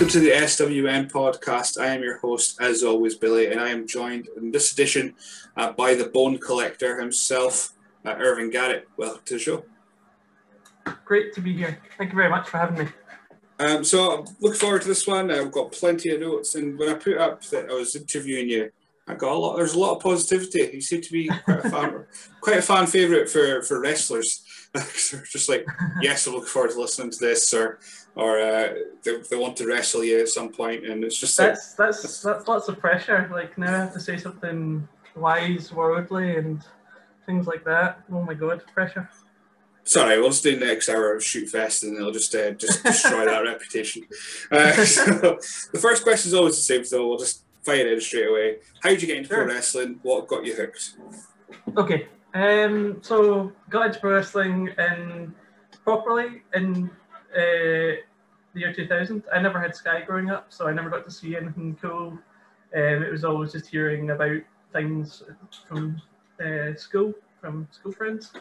Welcome to the SWN podcast. I am your host, as always, Billy, and I am joined in this edition uh, by the Bone Collector himself, uh, Irving Garrett. Welcome to the show. Great to be here. Thank you very much for having me. Um, so, look forward to this one. I've got plenty of notes, and when I put up that I was interviewing you, I got a lot. There's a lot of positivity. You seem to be quite a fan, quite a fan favorite for for wrestlers. just like, yes, I look forward to listening to this, or or uh, they, they want to wrestle you at some point, and it's just like That's that's that's lots of pressure. Like now I have to say something wise, worldly, and things like that. Oh my god, pressure. Sorry, we'll just do the next hour of shoot fest, and they'll just uh, just destroy that reputation. Uh, so the first question is always the same, so we'll just fire it straight away. How did you get into Sure. pro wrestling? What got you hooked? Okay. Um. So got into pro wrestling and properly in uh, the year 2000. I never had Sky growing up, so I never got to see anything cool. Um, it was always just hearing about things from uh, school, from school friends.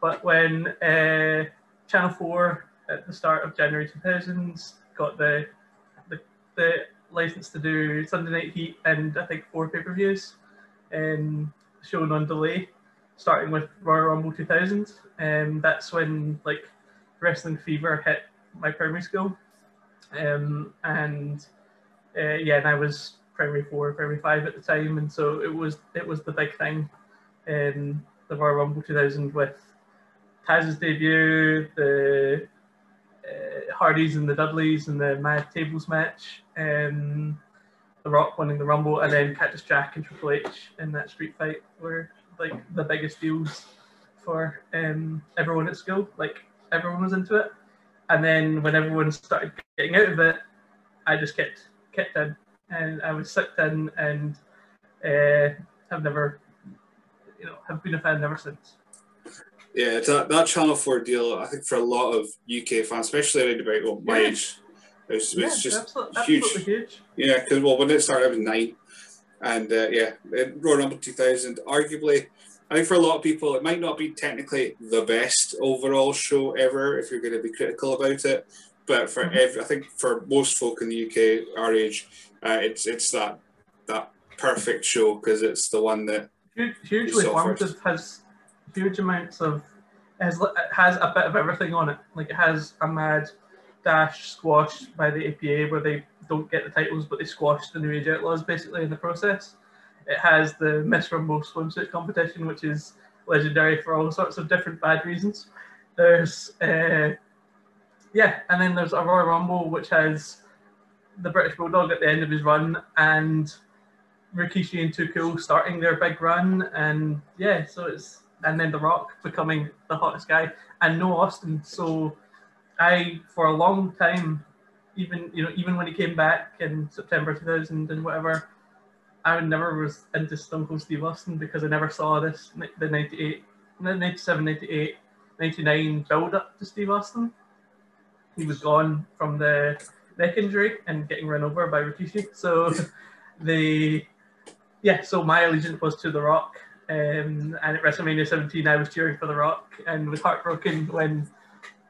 But when uh, Channel 4 at the start of January 2000 got the, the, the license to do Sunday Night Heat and I think four pay per views um, shown on delay, starting with Royal Rumble 2000. Um, that's when like wrestling fever hit my primary school. Um, and uh, yeah, and I was primary four, primary five at the time, and so it was it was the big thing in the Royal Rumble 2000 with Taz's debut, the uh, Hardys and the Dudleys, and the Mad Tables match, um, The Rock winning the Rumble, and then Cactus Jack and Triple H in that street fight were like the biggest deals for um, everyone at school. Like everyone was into it, and then when everyone started getting out of it, I just kept kept in, and I was sucked in, and uh, have never, you know, have been a fan ever since. Yeah, that, that Channel 4 deal, I think for a lot of UK fans, especially around about well, my Yeah. age, it's, Yeah, it's just absolutely, huge. absolutely huge. Yeah, because well, when it started, I was nine, and uh, yeah, it- Royal Rumble 2000, arguably, I think for a lot of people, it might not be technically the best overall show ever if you're going to be critical about it, but for Mhm. every, I think for most folk in the UK our age, uh, it's it's that that perfect show because it's the one that Huge, hugely formative. Has huge amounts of has has a bit of everything on it. Like it has a mad dash squash by the APA where they don't get the titles but they squash the New Age Outlaws basically in the process. It has the Miss Rumble swimsuit competition, which is legendary for all sorts of different bad reasons. There's uh, yeah, and then there's a Royal Rumble which has the British Bulldog at the end of his run and Rikishi and Cool starting their big run, and yeah, so it's and then The Rock becoming the hottest guy, and no Austin. So I, for a long time, even you know, even when he came back in September 2000 and whatever, I never was into Stone Steve Austin because I never saw this the 98, the 97, 98, 99 build up to Steve Austin. He was gone from the neck injury and getting run over by Rikishi. So the yeah, so my allegiance was to The Rock. Um, and at WrestleMania 17, I was cheering for The Rock and was heartbroken when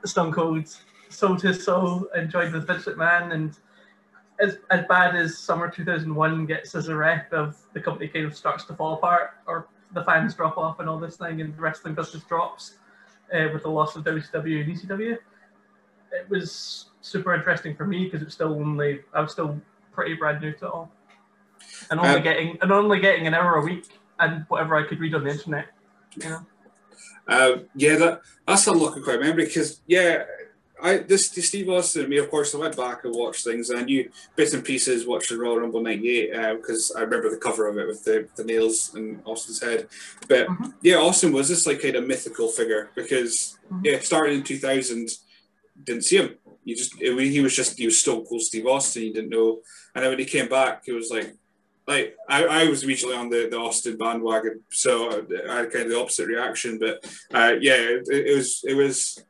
Stone Cold sold his soul and joined with Vince McMahon. And as, as bad as summer 2001 gets as a rep of the company kind of starts to fall apart or the fans drop off and all this thing and the wrestling business drops uh, with the loss of WCW and ECW, it was super interesting for me because it's still only, I was still pretty brand new to it all and only Um, getting and only getting an hour a week and whatever I could read on the internet. You know, Um, yeah, that that's unlocking quite memory because yeah, I this, this Steve Austin and me, of course, I went back and watched things and I knew bits and pieces watching Royal Rumble '98 because I remember the cover of it with the, the nails in Austin's head. But Mhm. yeah, Austin was this like kind of mythical figure because Mhm. yeah, starting in 2000, didn't see him. You just it, he was just he was Stone Cold Steve Austin. You didn't know, and then when he came back, it was like like I, I was originally on the, the Austin bandwagon, so I had kind of the opposite reaction. But uh, yeah, it, it, was it was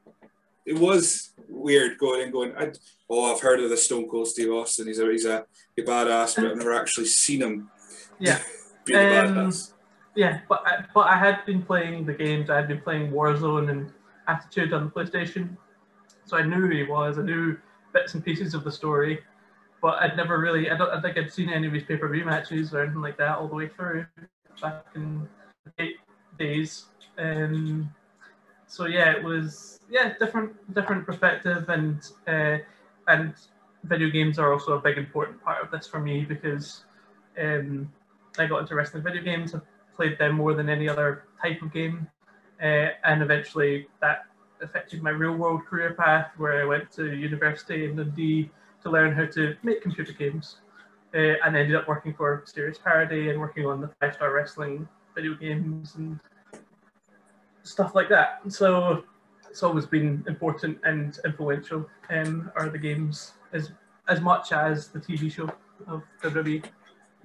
it was weird going and going. I, oh, I've heard of the Stone Cold Steve Austin. He's a he's a, a badass, but I've never actually seen him. Yeah. um, yeah, but I, but I had been playing the games. I had been playing Warzone and Attitude on the PlayStation, so I knew who he was. I knew bits and pieces of the story but I'd never really, I don't I think I'd seen any of his pay per view matches or anything like that all the way through back in the days. Um, so yeah, it was yeah different different perspective and uh, and video games are also a big important part of this for me because um, I got into wrestling video games. I've played them more than any other type of game, uh, and eventually that affected my real world career path where I went to university in Dundee to learn how to make computer games, uh, and ended up working for Serious Parody and working on the Five Star Wrestling video games and stuff like that. So it's always been important and influential. Um, are the games as as much as the TV show of WWE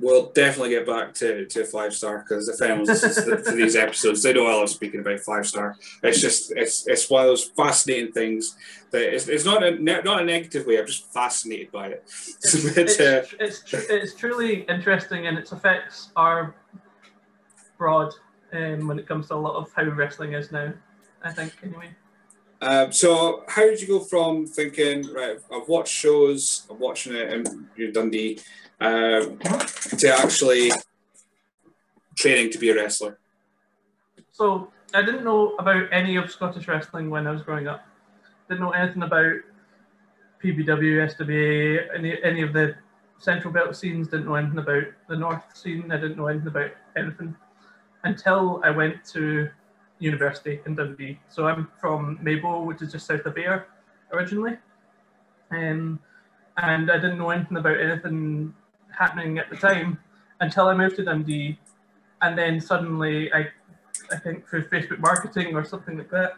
we'll definitely get back to, to five star because if anyone's listening to these episodes, they know I love speaking about five star. It's just it's it's one of those fascinating things that it's, it's not a not a negative way. I'm just fascinated by it. It's, it's, uh, it's, it's, truly interesting and its effects are broad um, when it comes to a lot of how wrestling is now. I think anyway. Um, so, how did you go from thinking, right, I've watched shows, I'm watching it in Dundee, um, to actually training to be a wrestler? So I didn't know about any of Scottish wrestling when I was growing up. Didn't know anything about PBW, SWA, any any of the Central Belt scenes. Didn't know anything about the North scene. I didn't know anything about anything until I went to university in Dundee. So I'm from Maybole, which is just south of Ayr originally. Um, and I didn't know anything about anything happening at the time until I moved to Dundee, and then suddenly I, I think through Facebook marketing or something like that,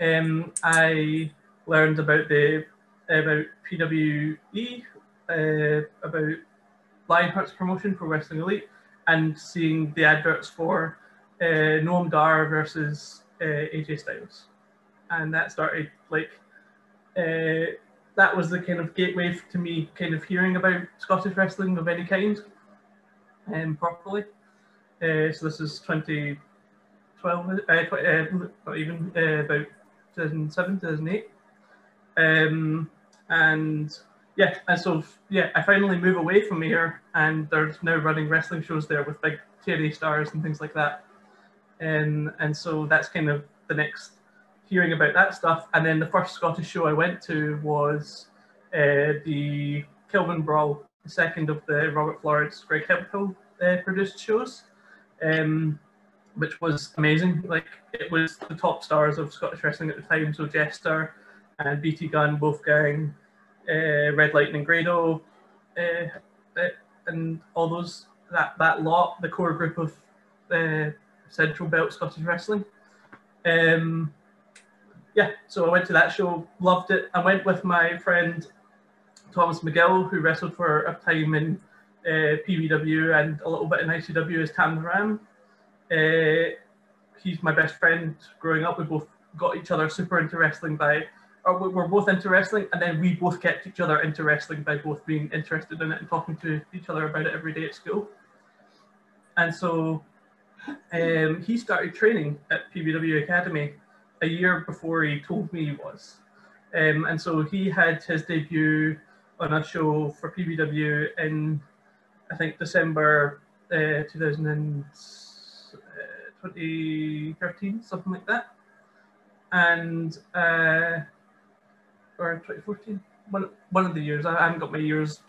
um, I learned about the about PWE, uh, about Lionheart's promotion Pro Wrestling Elite, and seeing the adverts for uh, Noam Dar versus uh, AJ Styles, and that started like. Uh, that was the kind of gateway to me kind of hearing about Scottish wrestling of any kind um, properly. Uh, so this is 2012, uh, uh, not even, uh, about 2007, 2008. Um, and yeah, and so yeah, I finally move away from here, and there's now running wrestling shows there with big TNA stars and things like that. And and so that's kind of the next hearing about that stuff. And then the first Scottish show I went to was uh, the Kelvin Brawl, the second of the Robert Florence, Greg Hemphill uh, produced shows, um, which was amazing. Like it was the top stars of Scottish wrestling at the time. So Jester and BT Gunn, Wolfgang, uh, Red Lightning Grado, uh, uh, and all those that that lot, the core group of uh, Central Belt Scottish wrestling. Um, yeah, so I went to that show, loved it. I went with my friend Thomas McGill, who wrestled for a time in uh, PBW and a little bit in ICW as Tam Ram. Uh, he's my best friend growing up. We both got each other super into wrestling by, we're both into wrestling, and then we both kept each other into wrestling by both being interested in it and talking to each other about it every day at school. And so um, he started training at PBW Academy a year before he told me he was. Um, and so he had his debut on a show for PBW in, I think, December uh, 2013, something like that. And, uh, or 2014, one, one of the years. I haven't got my years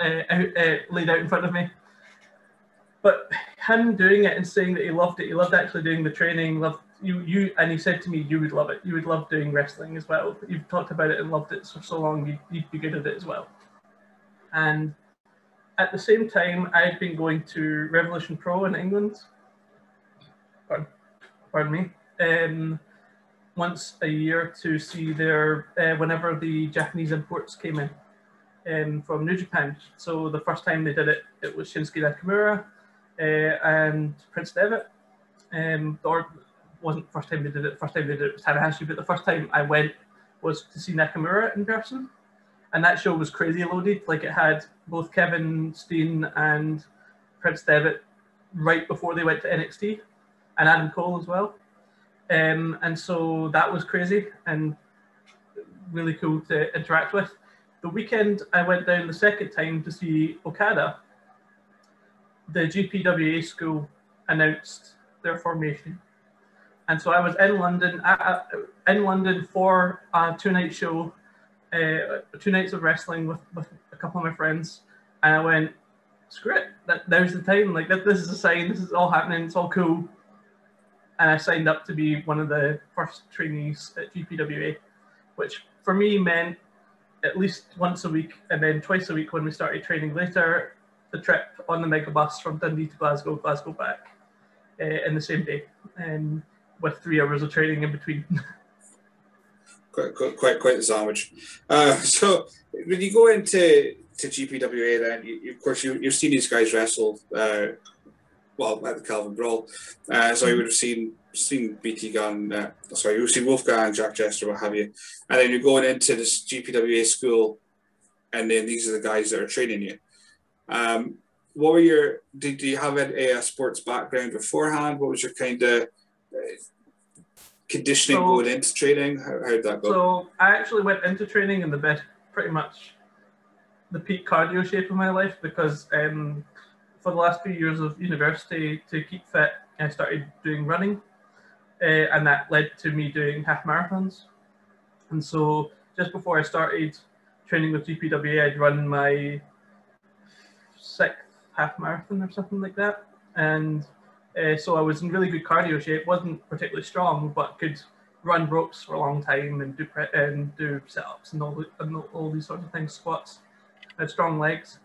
uh, uh, laid out in front of me. But him doing it and saying that he loved it, he loved actually doing the training, loved you you and he said to me you would love it. You would love doing wrestling as well. You've talked about it and loved it for so long. You'd, you'd be good at it as well. And at the same time i'd been going to revolution pro in england. Pardon, pardon me. Um, once a year to see their uh, whenever the japanese imports came in um, from New Japan. So the first time they did it, it was Shinsuke Nakamura uh, and Prince Devitt. Um, or wasn't the first time they did it. The first time they did it was Tanahashi, but the first time I went was to see Nakamura in person, and that show was crazy loaded. Like it had both Kevin Steen and Prince Devitt right before they went to NXT, and Adam Cole as well. Um, and so that was crazy and really cool to interact with. The weekend I went down the second time to see Okada. The GPWA school announced their formation, and so I was in London uh, in London for a two night show, uh, two nights of wrestling with, with a couple of my friends, and I went, screw it, that there's the time. Like this is a sign. This is all happening. It's all cool. And I signed up to be one of the first trainees at GPWA, which for me meant at least once a week and then twice a week when we started training later, the trip on the megabus from Dundee to Glasgow, Glasgow back uh, in the same day, and with three hours of training in between. quite, quite, quite, quite the sandwich. Uh, so when you go into to GPWA, then you, of course you, you've seen these guys wrestle. Uh, well, at the Kelvin Brawl, uh, so you would have seen seen BT Gunn, uh, sorry, you've seen Wolfgang, Jack Jester, what have you, and then you're going into this GPWA school, and then these are the guys that are training you. Um, what were your? Did, do you have a, a sports background beforehand? What was your kind of uh, conditioning So- going into training? How how did that go? So I actually went into training in the best, pretty much the peak cardio shape of my life because um, for the last few years of university to keep fit, I started doing running, uh, and that led to me doing half marathons. And so just before I started training with GPWA, I'd run my sixth half marathon or something like that, and uh, so I was in really good cardio shape. wasn't particularly strong, but could run ropes for a long time and do pre- and do sit ups and all the, and all- these sorts of things, squats. Had strong legs.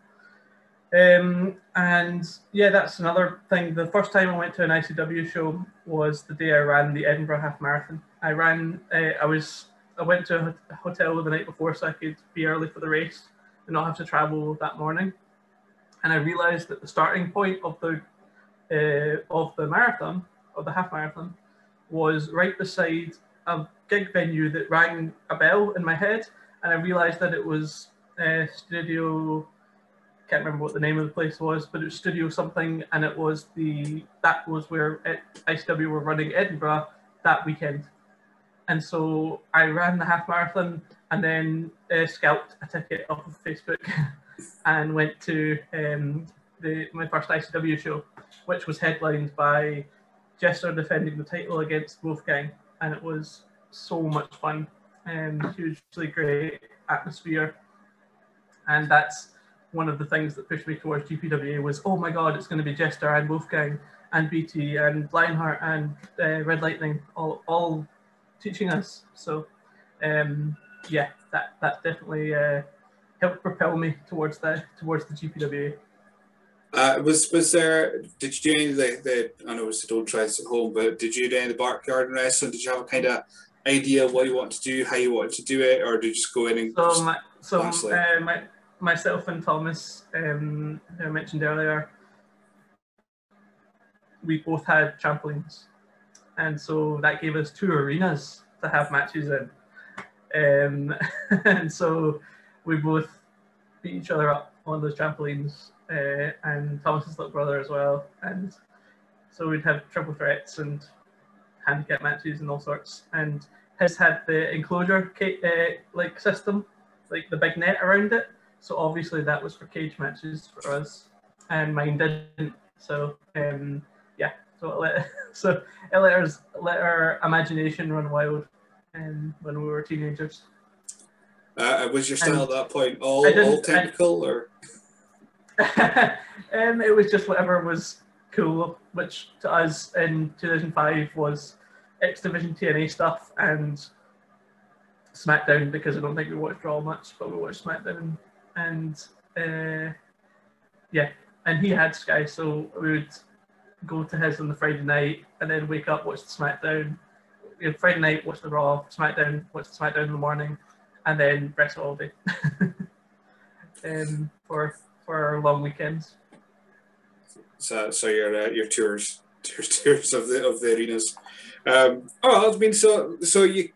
Um, and yeah, that's another thing. The first time I went to an ICW show was the day I ran the Edinburgh Half Marathon. I ran. Uh, I was. I went to a hotel the night before so I could be early for the race and not have to travel that morning. And I realised that the starting point of the uh, of the marathon, of the half marathon, was right beside a gig venue that rang a bell in my head, and I realised that it was uh, Studio. Can't remember what the name of the place was, but it was Studio something, and it was the that was where ICW were running Edinburgh that weekend, and so I ran the half marathon and then uh, scalped a ticket off of Facebook and went to um, the my first ICW show, which was headlined by Jester defending the title against Wolfgang, and it was so much fun. And hugely great atmosphere. And that's one of the things that pushed me towards GPWA was, oh my god, it's going to be Jester and Wolfgang and BT and Lionheart and uh, Red Lightning all, all teaching us. So, um, yeah, that that definitely uh, helped propel me towards the towards the GPWA. Uh, was was there? Did you do any of the, the? I know it's don't try this at home, but did you do any of the backyard wrestling? Did you have a kind of idea what you want to do, how you wanted to do it, or did you just go in and? So, my, so uh, my, myself and Thomas, um, who I mentioned earlier, we both had trampolines, and so that gave us two arenas to have matches in. Um, and so we both beat each other up on those trampolines, uh, and Thomas's little brother as well. And so we'd have triple threats and handicap matches and all sorts. And his had the enclosure uh, like system, like the big net around it. So obviously that was for cage matches for us, and mine didn't. So um, yeah, so it let so it let, us, let our imagination run wild, um, when we were teenagers. Uh, was your style at that point all, I all I- technical or? um, it was just whatever was cool, which to us in 2005 was X Division TNA stuff and SmackDown because I don't think we watched Raw much, but we watched SmackDown. And uh, yeah, and he had Sky, so we would go to his on the Friday night and then wake up, watch the SmackDown. You know, Friday night, watch the Raw, SmackDown, watch the SmackDown in the morning, and then wrestle all day. um, for for long weekends. So, so your uh, your tours, tours, tours of the of the arenas. Um, oh, that's been so so you,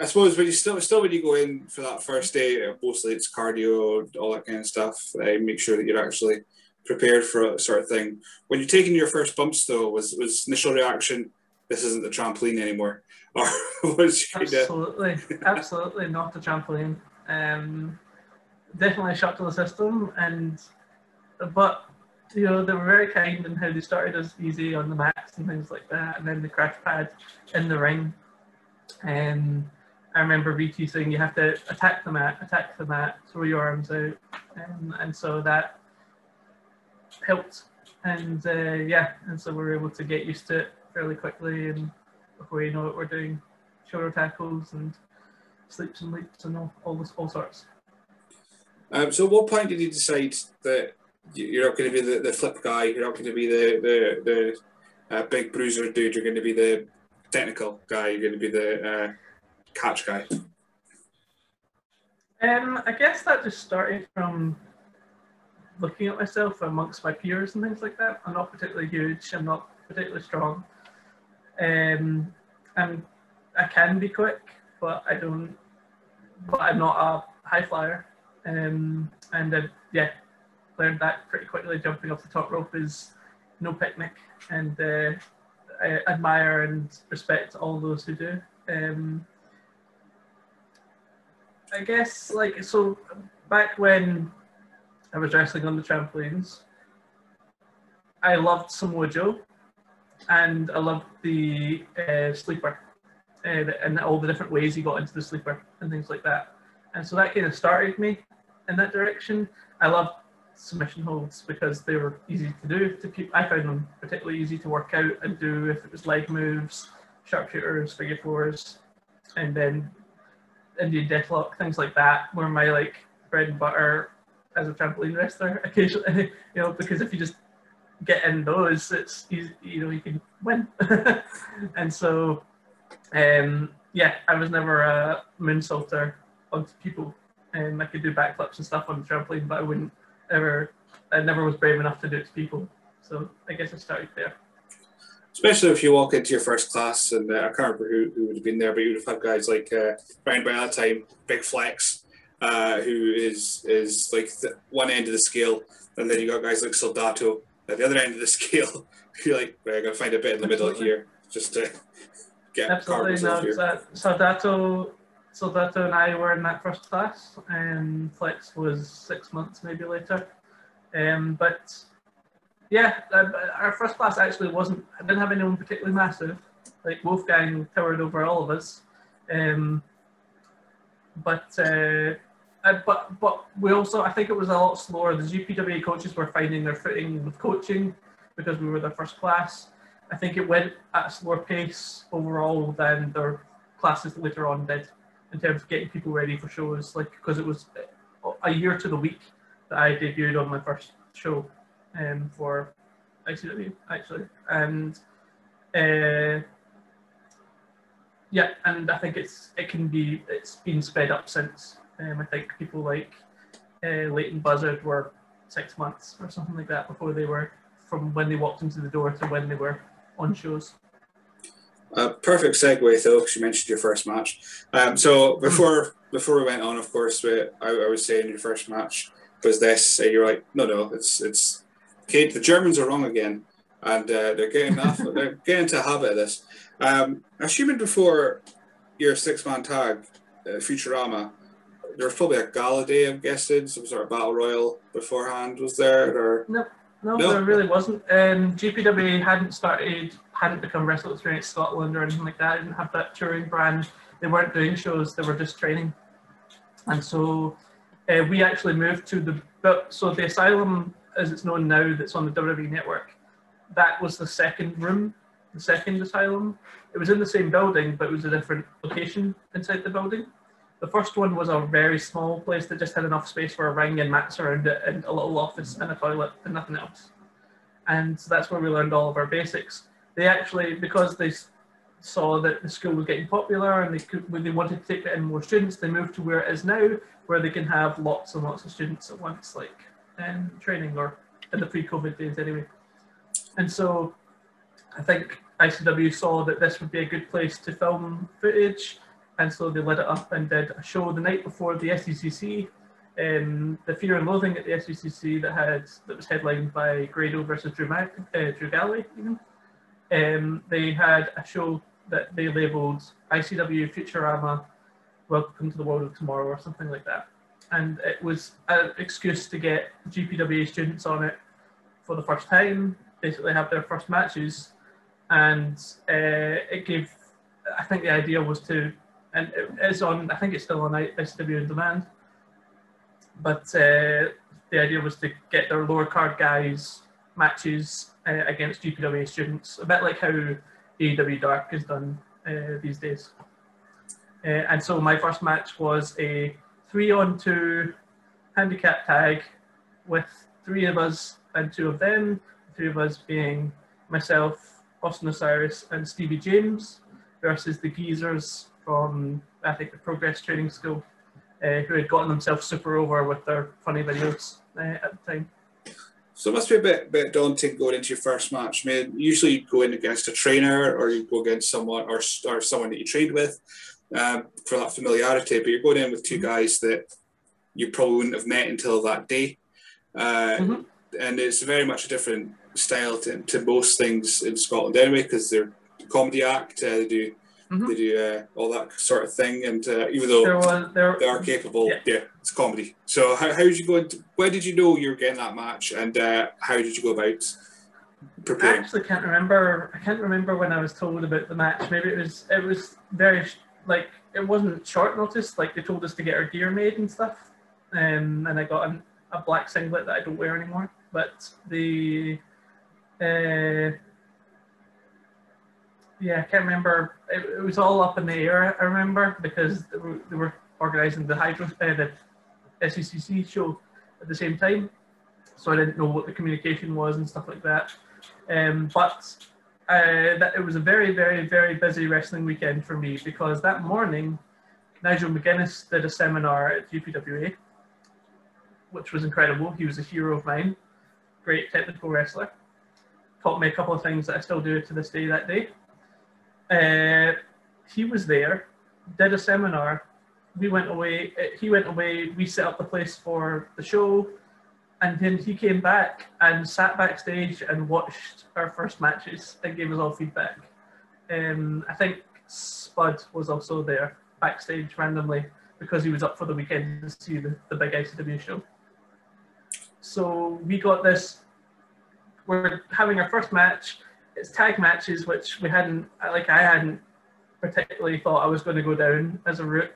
I suppose when you still still when you go in for that first day, uh, mostly it's cardio, all that kind of stuff. Uh, make sure that you're actually prepared for a sort of thing. When you're taking your first bumps, though, was was initial reaction? This isn't the trampoline anymore, or was absolutely, absolutely not the trampoline. Um, definitely a shock to the system, and but you know, they were very kind in how they started us easy on the mats and things like that, and then the crash pad in the ring. And I remember BT saying you have to attack the mat, attack the mat, throw your arms out, and, and so that helped. And uh, yeah, and so we were able to get used to it fairly quickly, and before you know it, we're doing shoulder tackles and sleeps and leaps and all all, this, all sorts. Um, so, what point did you decide that you're not going to be the, the flip guy. You're not going to be the the, the uh, big bruiser dude. You're going to be the technical guy. You're going to be the uh, catch guy. Um, I guess that just started from looking at myself amongst my peers and things like that. I'm not particularly huge. I'm not particularly strong. Um, and I can be quick, but I don't. But I'm not a high flyer. Um, and uh, yeah, learned that pretty quickly. Jumping off the top rope is no picnic, and uh, I admire and respect all those who do. Um, I guess like so back when I was wrestling on the trampolines, I loved Samoa Joe, and I loved the uh, sleeper, uh, and all the different ways he got into the sleeper and things like that. And so that kind of started me in that direction. I loved submission holds because they were easy to do. To I found them particularly easy to work out and do if it was leg moves, sharpshooters, figure fours, and then Indian deathlock, things like that were my like bread and butter as a trampoline wrestler occasionally, you know, because if you just get in those, it's easy, you know, you can win. and so, um, yeah, I was never a moonsaulter onto people. and I could do backflips and stuff on the trampoline, but I wouldn't ever, I never was brave enough to do it to people. So I guess I started there. Especially if you walk into your first class, and uh, I can't remember who, who would have been there, but you would have had guys like uh, Brian by that time, Big Flex, uh, who is is like the one end of the scale, and then you got guys like Soldato at the other end of the scale. You're like, well, I'm gonna find a bit in the middle here, just to get absolutely no. Soldato Soldato and I were in that first class, and Flex was six months maybe later. Um, but yeah, uh, our first class actually wasn't. I didn't have anyone particularly massive. Like Wolfgang towered over all of us. Um, but uh, uh, but but we also I think it was a lot slower. The GPWA coaches were finding their footing with coaching because we were their first class. I think it went at a slower pace overall than their classes later on did in terms of getting people ready for shows, like because it was a year to the week that I debuted on my first show um, for ICW actually, and uh, yeah, and I think it's it can be it's been sped up since. Um, I think people like uh, Leyton Buzzard were six months or something like that before they were from when they walked into the door to when they were on shows. Uh, perfect segue, though, because you mentioned your first match. Um, so before before we went on, of course, we, I, I, was saying your first match was this. and you're like, no, no, it's it's Kate. The Germans are wrong again, and uh, they're getting off. they're getting into a habit of this. Um, assuming before your six man tag, uh, Futurama, there was probably a gala day. I'm guessing some sort of battle royal beforehand. Was there or no? No, no. there really wasn't. Um, GPWA hadn't started hadn't become Wrestle Experience Scotland or anything like that. I didn't have that touring brand. They weren't doing shows. They were just training. And so uh, we actually moved to the so the asylum, as it's known now, that's on the WWE network. That was the second room, the second asylum. It was in the same building, but it was a different location inside the building. The first one was a very small place that just had enough space for a ring and mats around it, and a little office and a toilet and nothing else. And so that's where we learned all of our basics they actually because they saw that the school was getting popular and they could, when they wanted to take in more students, they moved to where it is now, where they can have lots and lots of students at once, like in training or in the pre-COVID days anyway. And so I think ICW saw that this would be a good place to film footage, and so they lit it up and did a show the night before the SECC, um, the Fear and Loathing at the SECC that had that was headlined by Grado versus Drew, Mac, uh, Drew Galloway. Even. Um, they had a show that they labelled ICW Futurama Welcome to the World of Tomorrow or something like that. And it was an excuse to get GPWA students on it for the first time, basically have their first matches. And uh, it gave, I think the idea was to, and it is on, I think it's still on ICW On Demand. But uh, the idea was to get their lower card guys matches uh, against GPWA students, a bit like how AEW Dark is done uh, these days. Uh, and so my first match was a three on two handicap tag with three of us and two of them, three of us being myself, Austin Osiris, and Stevie James versus the geezers from, I think, the Progress Training School, uh, who had gotten themselves super over with their funny videos uh, at the time. So it must be a bit bit daunting going into your first match. I mean, usually you go in against a trainer or you go against someone or, or someone that you trained with um, for that familiarity, but you're going in with two mm-hmm. guys that you probably wouldn't have met until that day. Uh, mm-hmm. And it's very much a different style to, to most things in Scotland anyway, because they're comedy act, uh, they do Mm-hmm. They do uh, all that sort of thing, and uh, even though there was, there, they are capable, yeah. yeah. it's comedy. So how, how did you go into? Where did you know you were getting that match, and uh, how did you go about preparing? I actually can't remember. I can't remember when I was told about the match. Maybe it was it was very like it wasn't short notice. Like they told us to get our gear made and stuff, um, and I got an, a black singlet that I don't wear anymore. But the uh, yeah, I can't remember. It, it, was all up in the air. I remember because they were, they were organising the hydro uh, the SECC show at the same time, so I didn't know what the communication was and stuff like that. Um, but uh, that it was a very, very, very busy wrestling weekend for me because that morning Nigel McGuinness did a seminar at GPWA, which was incredible. He was a hero of mine, great technical wrestler. Taught me a couple of things that I still do to this day that day. Uh, he was there, did a seminar. We went away. Uh, he went away. We set up the place for the show, and then he came back and sat backstage and watched our first matches and gave us all feedback. Um, I think Spud was also there backstage randomly because he was up for the weekend to see the, the big ICW show. So we got this. We're having our first match it's tag matches, which we hadn't, like I hadn't particularly thought I was going to go down as a route.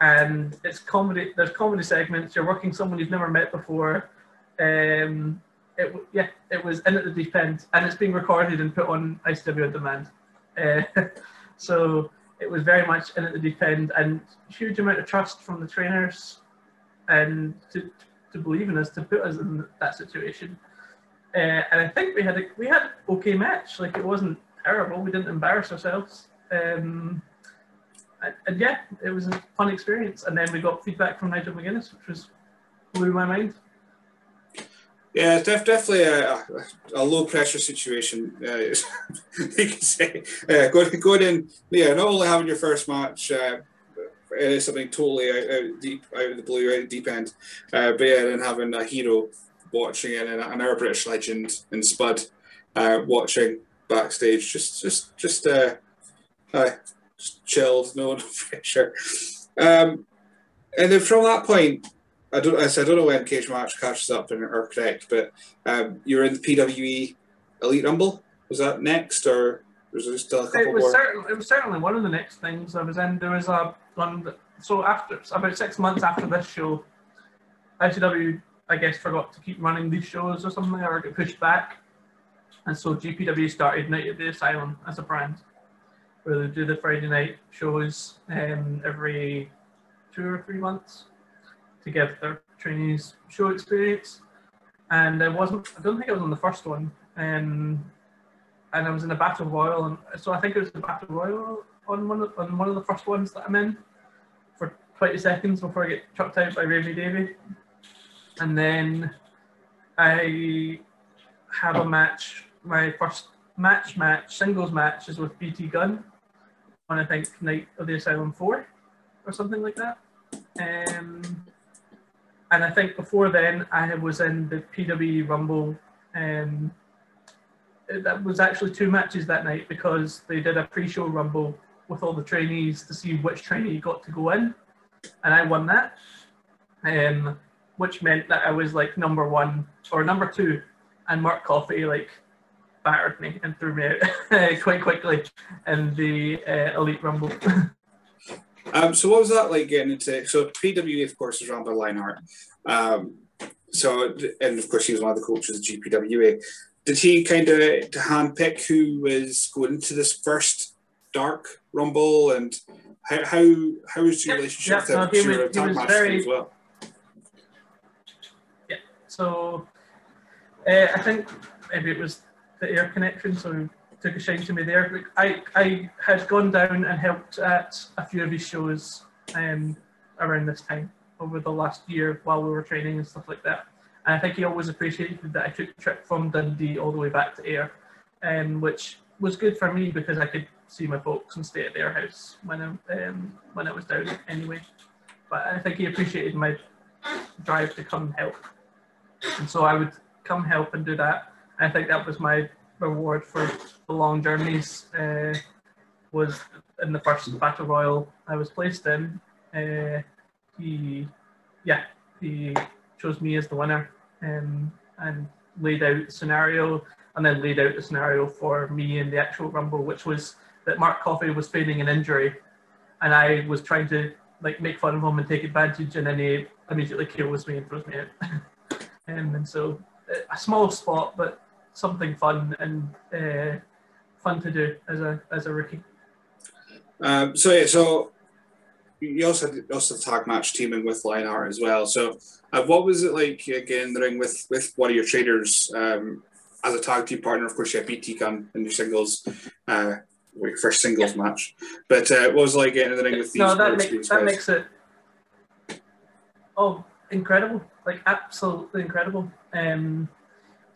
And it's comedy. There's comedy segments. You're working someone you've never met before. Um, it yeah, it was in at the deep end, and it's being recorded and put on ICW on demand. Uh, so it was very much in at the deep end, and huge amount of trust from the trainers, and to to believe in us to put us in that situation. Uh, and I think we had a we had okay match. Like it wasn't terrible. We didn't embarrass ourselves. Um, and, and, yeah, it was a fun experience. And then we got feedback from Nigel McGuinness, which was blew my mind. Yeah, def- definitely a, a, low pressure situation. Uh, you can say uh, going, going in, yeah, not only having your first match. Uh, something totally out, out, deep out of the blue, out of the deep end. Uh, but yeah, then having a hero watching it and an our British legend in Spud uh, watching backstage, just just just uh, uh just chilled, no pressure. Um, and then from that point, I don't I, said, I don't know when Cage Match catches up and are correct, but um, you're in the PWE Elite Rumble. Was that next, or was there still a couple it was more? Certainly, it was certainly one of the next things I was in. There was a one. So after about six months after this show, ICW I guess, forgot to keep running these shows or something, or get pushed back. And so GPW started Night at the Asylum as a brand, where they do the Friday night shows um, every two or three months to give their trainees show experience. And I wasn't, I don't think I was on the first one. Um, and I was in a battle royal, and so I think it was the battle royal on one of, on one of the first ones that I'm in for 20 seconds before I get chucked out by Ravy Davy, and then I have a match. My first match match singles match is with BT Gunn on I think Night of the Asylum Four or something like that. Um, and I think before then I was in the PWE Rumble. Um, that was actually two matches that night because they did a pre-show Rumble with all the trainees to see which trainee got to go in, and I won that. Um, which meant that I was like number one or number two, and Mark Coffey like battered me and threw me out quite quickly in the uh, Elite Rumble. Um, so what was that like getting into? So PWA, of course, is run by Lionheart. Um, so and of course he was one of the coaches of GPWA. Did he kind of handpick who was going into this first dark rumble and how how, how was your relationship yeah, with him? no, he was, he was very, as well. Yeah. So uh, I think maybe it was the Ayr connection, so took a shine to me there. I, I had gone down and helped at a few of his shows um, around this time over the last year while we were training and stuff like that. And I think he always appreciated that I took the trip from Dundee all the way back to Ayr, um, which was good for me because I could see my folks and stay at their house when I, um, when I was down anyway. But I think he appreciated my drive to come help. And so I would come help and do that. I think that was my reward for the long journeys uh, was in the first battle royal I was placed in. Uh, he, yeah, he chose me as the winner um, and laid out the scenario, and then laid out the scenario for me in the actual rumble, which was that Mark Coffey was feigning an injury, and I was trying to like make fun of him and take advantage, and then he immediately kills me and throws me out. um, and so a small spot, but something fun and uh, fun to do as a as a rookie. Um, so yeah, so you also had also tag match teaming with Lionheart as well. So uh, what was it like again the ring with with one of your traders um, as a tag team partner? Of course, you had BT Gunn in your singles. Uh, first singles yeah. match, but uh, what was it like getting in the ring with these? No, that, make, that guys? makes it oh incredible, like absolutely incredible. Um,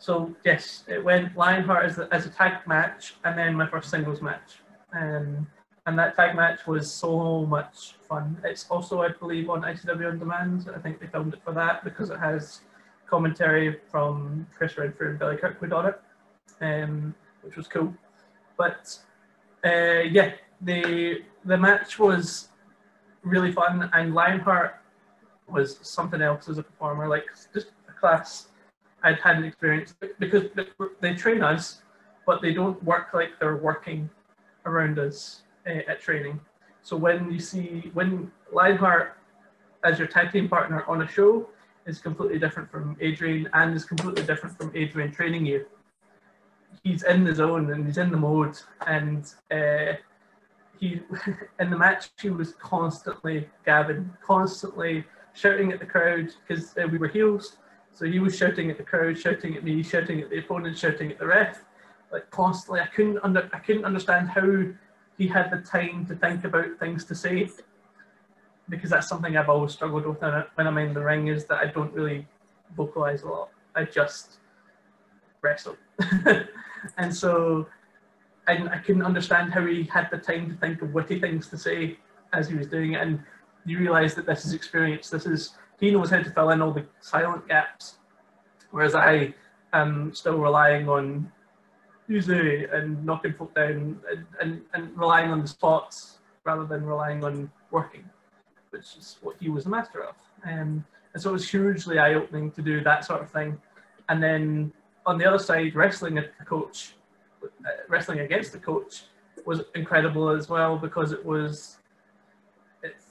so yes, it went Lionheart as a, as a tag match, and then my first singles match. Um, and that tag match was so much fun. It's also, I believe, on ICW on demand. I think they filmed it for that because it has commentary from Chris Redfield and Billy Kirkwood on it, um, which was cool. But uh, yeah, the the match was really fun, and Lionheart was something else as a performer, like just a class I'd had an experience because they train us, but they don't work like they're working around us uh, at training. So when you see when Lionheart as your tag team partner on a show is completely different from Adrian and is completely different from Adrian training you. He's in the zone and he's in the mode and uh, he in the match he was constantly Gavin, constantly shouting at the crowd because uh, we were heels so he was shouting at the crowd, shouting at me, shouting at the opponent, shouting at the ref, like constantly. I couldn't under, I couldn't understand how he had the time to think about things to say, because that's something I've always struggled with when I'm in the ring is that I don't really vocalize a lot. I just wrestle, and so I, I couldn't understand how he had the time to think of witty things to say as he was doing it. And you realise that this is experience. This is he knows how to fill in all the silent gaps, whereas I am still relying on usually and knocking folk down and, and, and relying on the spots rather than relying on working, which is what he was a master of. Um, and so it was hugely eye opening to do that sort of thing. And then on the other side, wrestling a coach, uh, wrestling against the coach was incredible as well because it was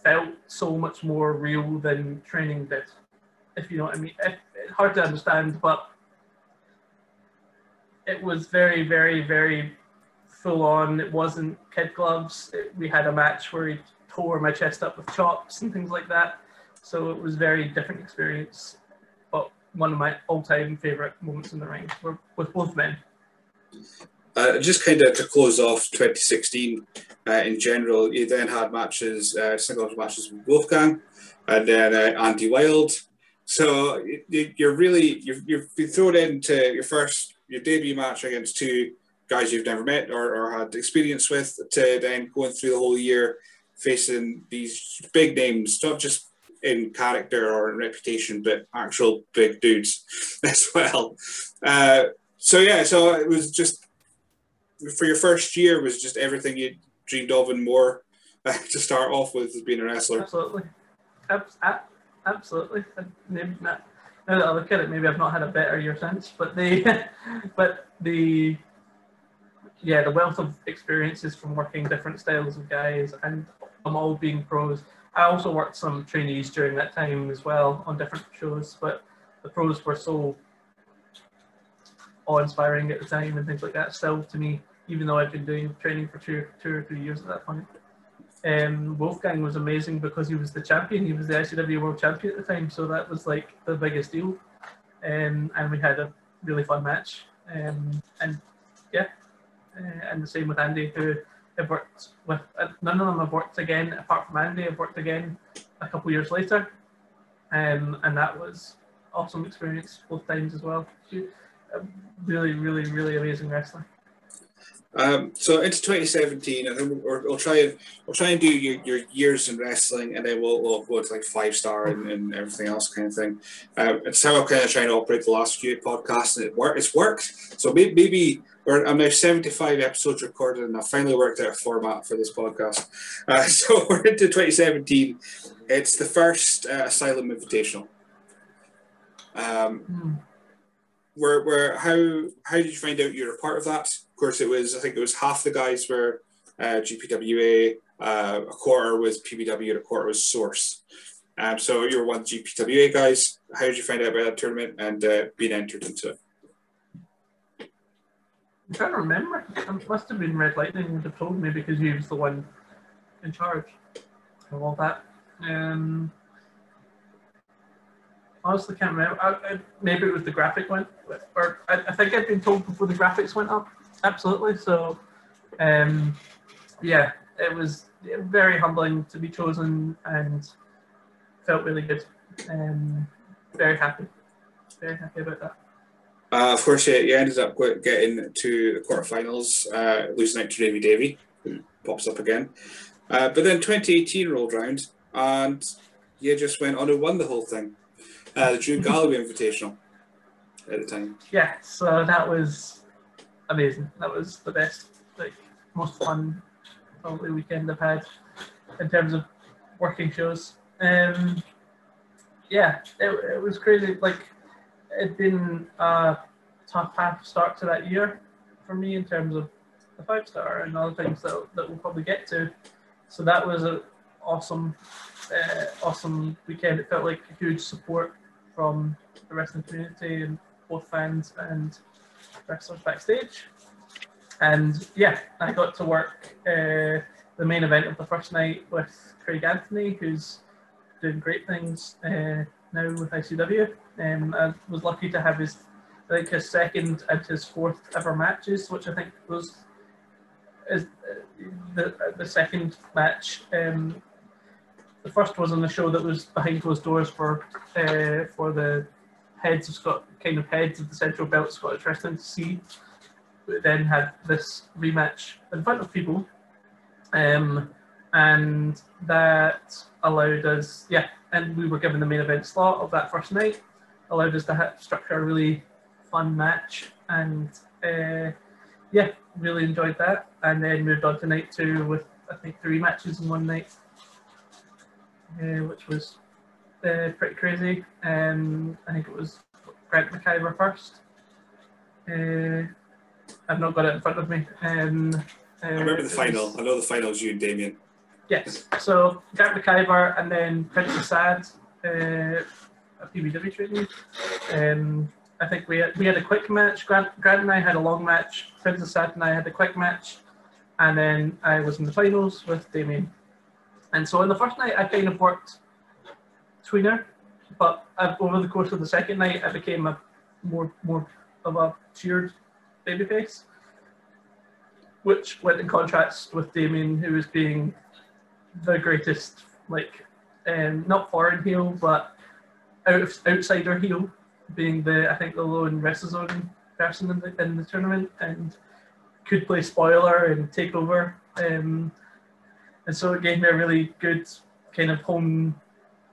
felt so much more real than training did, if you know what I mean. It, it's hard to understand, but it was very, very, very full on. It wasn't kid gloves. It, we had a match where he tore my chest up with chops and things like that. So it was very different experience, but one of my all-time favorite moments in the ring were with both men. Uh, just kind of to close off 2016 uh, in general, you then had matches, uh, singles matches with Wolfgang and then uh, Andy Wild. So you, you're really you've, you've been thrown into your first your debut match against two guys you've never met or, or had experience with to then going through the whole year facing these big names, not just in character or in reputation, but actual big dudes as well. Uh, so yeah, so it was just for your first year was just everything you dreamed of and more to start off with as being a wrestler. Absolutely, absolutely. Now that I look at it, maybe I've not had a better year since. But the, but the, yeah, the wealth of experiences from working different styles of guys and them all being pros. I also worked some trainees during that time as well on different shows, but the pros were so awe-inspiring at the time and things like that. Still, to me, even though I'd been doing training for two, two or three years at that point. Um, Wolfgang was amazing because he was the champion. He was the ICW World Champion at the time, so that was like the biggest deal. Um, and we had a really fun match. Um, and yeah, uh, and the same with Andy, who I've worked with. Uh, none of them have worked again, apart from Andy. I've worked again a couple years later, um, and that was awesome experience both times as well. Really, really, really amazing wrestler. Um, so into 2017, and then we'll, we'll, try and we'll try and do your, your years in wrestling, and then we'll, we'll go to like five star and, and everything else kind of thing. Uh, it's how I'm kind of trying to operate the last few podcasts, and it work it's worked. So maybe, maybe I'm now 75 episodes recorded, and I finally worked out a format for this podcast. Uh, so we're into 2017. It's the first uh, Asylum Invitational. Um, mm. where, where, how, how did you find out you were a part of that? Course, it was I think it was half the guys were uh, GPWA, uh, a quarter was PBW, and a quarter was Source. Um, so you're one GPWA guys. How did you find out about that tournament and uh, being entered into it? I'm trying to remember. It must have been Red Lightning would have told me because he was the one in charge of all that. Um, honestly, can't remember. I, I, maybe it was the graphic went, or I, I think I'd been told before the graphics went up absolutely. So, um, yeah, it was very humbling to be chosen and felt really good. Um, very happy, very happy about that. Uh, of course, yeah, you ended up getting to the quarterfinals, uh, losing out to Davy Davy, who pops up again. Uh, but then 2018 rolled around, and you just went on and won the whole thing. Uh, the Drew Galloway Invitational at the time. Yeah, so that was amazing. That was the best, like most fun probably weekend I've had in terms of working shows. Um, yeah, it, it was crazy. Like it'd been a tough half start to that year for me in terms of the five star and other things that, that we'll probably get to. So that was an awesome, uh, awesome weekend. It felt like huge support from the wrestling community and both fans and wrestlers backstage. And yeah, I got to work uh, the main event of the first night with Craig Anthony, who's doing great things uh, now with ICW. Um, I was lucky to have his, I think his second and his fourth ever matches, which I think was is uh, the the second match. Um, the first was on the show that was behind closed doors for uh, for the heads of Scott, kind of heads of the Central Belt Scottish Wrestling to see. We then had this rematch in front of people, um, and that allowed us, yeah, and we were given the main event slot of that first night, allowed us to have, structure a really fun match, and uh, yeah, really enjoyed that, and then moved on to night two with I think three matches in one night, uh, which was uh, pretty crazy. Um, I think it was Grant McIver first. Uh, I've not got it in front of me. Um, uh, I remember the final. Was, I know the final was you and Damien. Yes. So Grant McIver and then Prince Assad, uh, a PBW training. Um, I think we had, we had a quick match. Grant, Grant and I had a long match. Prince Assad and I had a quick match. And then I was in the finals with Damien. And so in the first night, I kind of worked tweener, but over the course of the second night, I became a more more of a cheered babyface. which went in contrast with Damien, who was being the greatest, like, um, not foreign heel, but out, outsider heel, being the I think the lone WrestleZone person in the in the tournament, and could play spoiler and take over. Um, and so it gave me a really good kind of home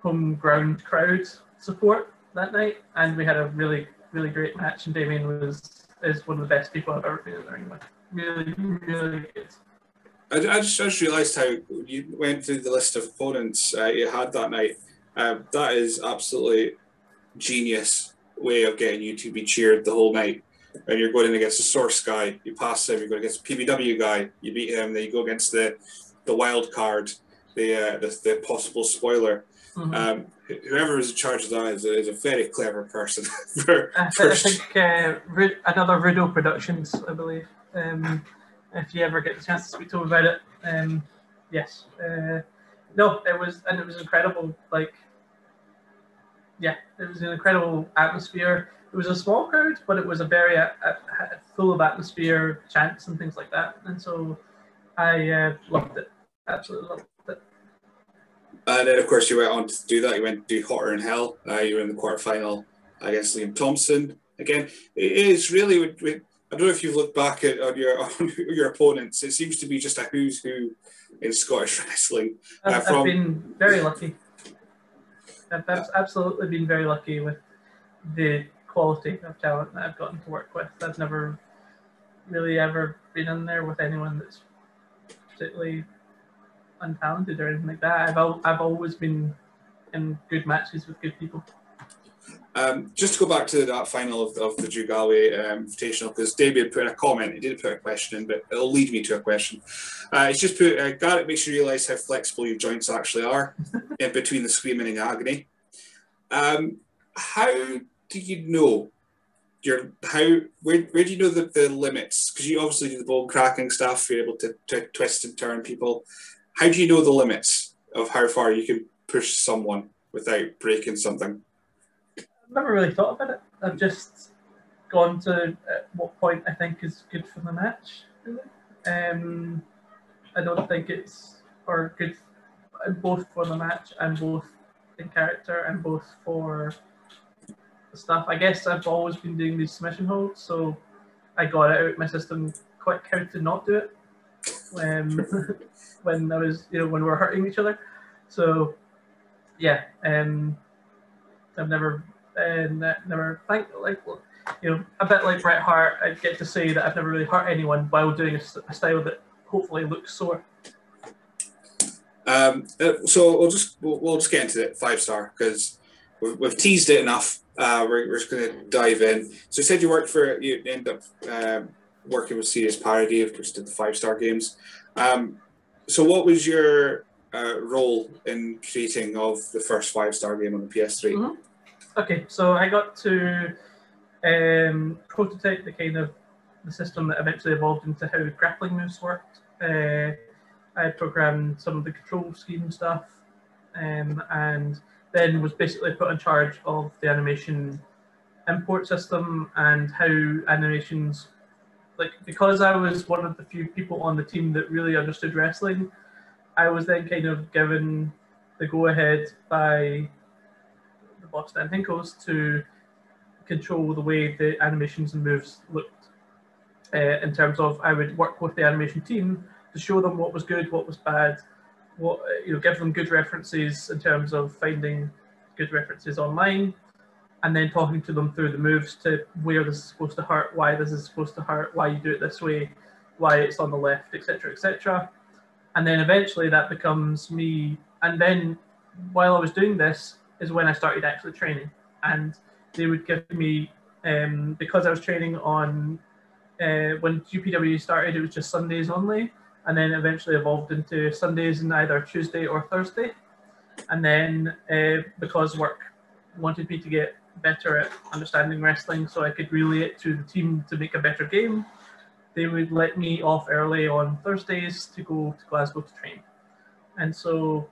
home ground crowd support that night, and we had a really really great match. And Damien was is one of the best people I've ever been in the ring with. Really, really good. I, I just, I just realised how you went through the list of opponents uh, you had that night. Um, that is absolutely genius way of getting you to be cheered the whole night. And you're going in against the source guy, you pass him. You go against the PBW guy, you beat him. Then you go against the the wild card, the uh, the, the possible spoiler. Mhm. Um, whoever is in charge of that is a, is a very clever person. for, I, th- I think uh, Ru- another Rudo Productions, I believe. Um, if you ever get the chance to speak to him about it, um, yes. Uh, no, it was and it was incredible. Like, yeah, it was an incredible atmosphere. It was a small crowd, but it was a very uh, uh, full of atmosphere, chants and things like that. And so, I uh, loved it. Absolutely loved it. And then, of course, you went on to do that. You went to do Hotter in Hell. Uh, you were in the quarterfinal against Liam Thompson. Again, it is really. I don't know if you've looked back at on your on your opponents. It seems to be just a who's who in Scottish wrestling. I've, Uh, I've from- been very lucky. I've, I've absolutely been very lucky with the quality of talent that I've gotten to work with. I've never really ever been in there with anyone that's particularly untalented or anything like that. I've al- I've always been in good matches with good people. Um, just to go back to that final of, of the Drew Galloway um, Invitational, because David put in a comment, he didn't put a question in, but it'll lead me to a question. Uh, it's just put, uh, Garrett makes you realise how flexible your joints actually are in between the screaming and agony. Um, how do you know your how where, where do you know the, the limits? Because you obviously do the bone cracking stuff, you're able to, to twist and turn people. How do you know the limits of how far you can push someone without breaking something? I've never really thought about it. I've just gone to uh, what point I think is good for the match. Really. Um, I don't think it's or good uh, both for the match and both in character and both for the stuff. I guess I've always been doing these submission holds, so I got it out of my system quite how to not do it when when I was you know when we were hurting each other. So yeah, um, I've never and uh, never think like you know a bit like Bret Hart. I get to say that I've never really hurt anyone while doing a style that hopefully looks sore. Um, uh, so we'll just we'll, we'll just get into it five star because we've, we've teased it enough. Uh, we're, we're just going to dive in. So you said you worked for you end up um, working with Serious Parody, of course, did the five star games. Um, so what was your uh, role in creating of the first five star game on the PS3? Mhm. Okay, so I got to um, prototype the kind of the system that eventually evolved into how grappling moves worked. Uh, I programmed some of the control scheme stuff, um, and then was basically put in charge of the animation import system and how animations, like because I was one of the few people on the team that really understood wrestling, I was then kind of given the go ahead by the boss Dan Hinkles to control the way the animations and moves looked. Uh, in terms of, I would work with the animation team to show them what was good, what was bad, what you know, give them good references in terms of finding good references online, and then talking to them through the moves to where this is supposed to hurt, why this is supposed to hurt, why you do it this way, why it's on the left, etc., etc. And then eventually that becomes me. And then while I was doing this is when I started actually training, and they would give me um, because I was training on uh, when UPW started, it was just Sundays only, and then eventually evolved into Sundays and either Tuesday or Thursday. And then uh, because work wanted me to get better at understanding wrestling, so I could relay it to the team to make a better game, they would let me off early on Thursdays to go to Glasgow to train. And so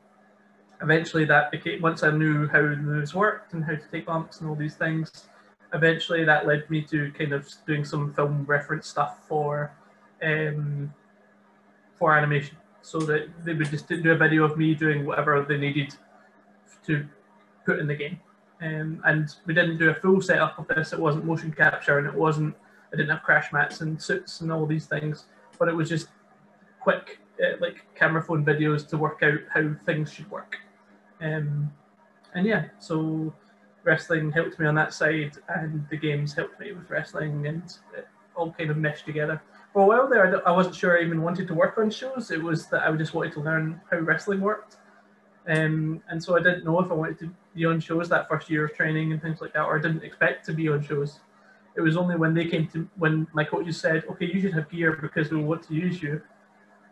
eventually that became once I knew how the moves worked and how to take bumps and all these things. Eventually, that led me to kind of doing some film reference stuff for um, for animation, so that they would just do a video of me doing whatever they needed to put in the game. Um, and we didn't do a full setup of this. It wasn't motion capture, and it wasn't. I didn't have crash mats and suits and all these things, but it was just quick, uh, like camera phone videos to work out how things should work. Um, and yeah, so wrestling helped me on that side, and the games helped me with wrestling, and it all kind of meshed together. For a while there, I wasn't sure I even wanted to work on shows. It was that I just wanted to learn how wrestling worked. Um, and so I didn't know if I wanted to be on shows that first year of training and things like that, or I didn't expect to be on shows. It was only when they came to when my coaches said, "Okay, you should have gear because we want to use you,"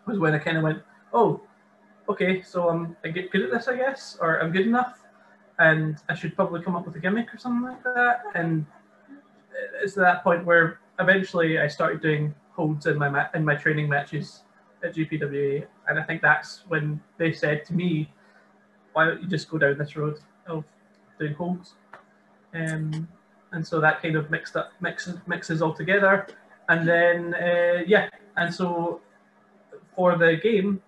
was when I kind of went, "Oh, okay, so I'm I get good at this, I guess, or I'm good enough, and I should probably come up with a gimmick or something like that." And it's at that point where eventually I started doing holds in my ma- in my training matches at GPWA, and I think that's when they said to me, "Why don't you just go down this road of doing holds?" Um, and so that kind of mixed up mixes mixes all together, and then uh, yeah, and so for the game,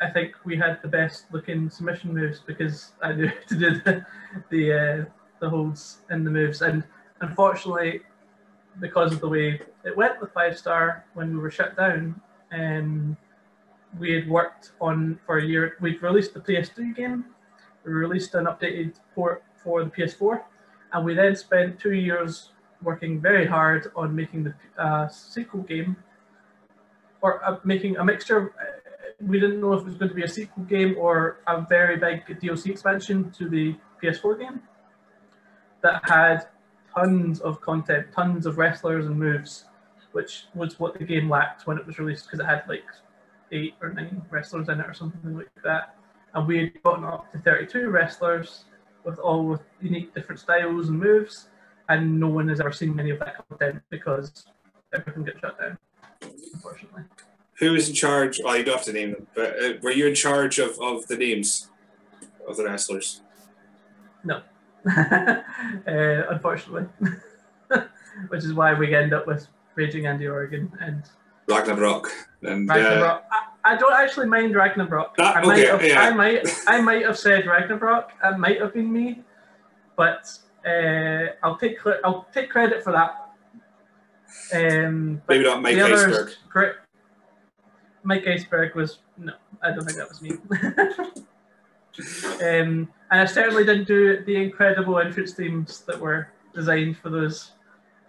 I think we had the best looking submission moves because I knew to do the the, uh, the holds and the moves, and unfortunately, because of the way it went with five star when we were shut down, um, we had worked on for a year. We'd released the PS3 game, we released an updated port for the PS4, and we then spent two years working very hard on making the uh, sequel game, or uh, making a mixture. Uh, we didn't know if it was going to be a sequel game or a very big DLC expansion to the PS4 game that had tons of content, tons of wrestlers and moves, which was what the game lacked when it was released because it had like eight or nine wrestlers in it or something like that. And we had gotten up to 32 wrestlers with all with unique different styles and moves, and no one has ever seen any of that content because everything got shut down, unfortunately. Who was in charge? Well, you don't have to name them, but uh, were you in charge of, of the names of the wrestlers? No, uh, unfortunately, which is why we end up with Raging Andy Oregon and Ragnarok and uh, Ragnarok. I, don't actually mind Ragnarok. Ah, I might okay, have, yeah. I might, I might have said Ragnarok. It might have been me, but uh, I'll take I'll take credit for that. Um, maybe not Mike Iceberg. Great. Mike Iceberg was no, I don't think that was me. um, and I certainly didn't do the incredible entrance themes that were designed for those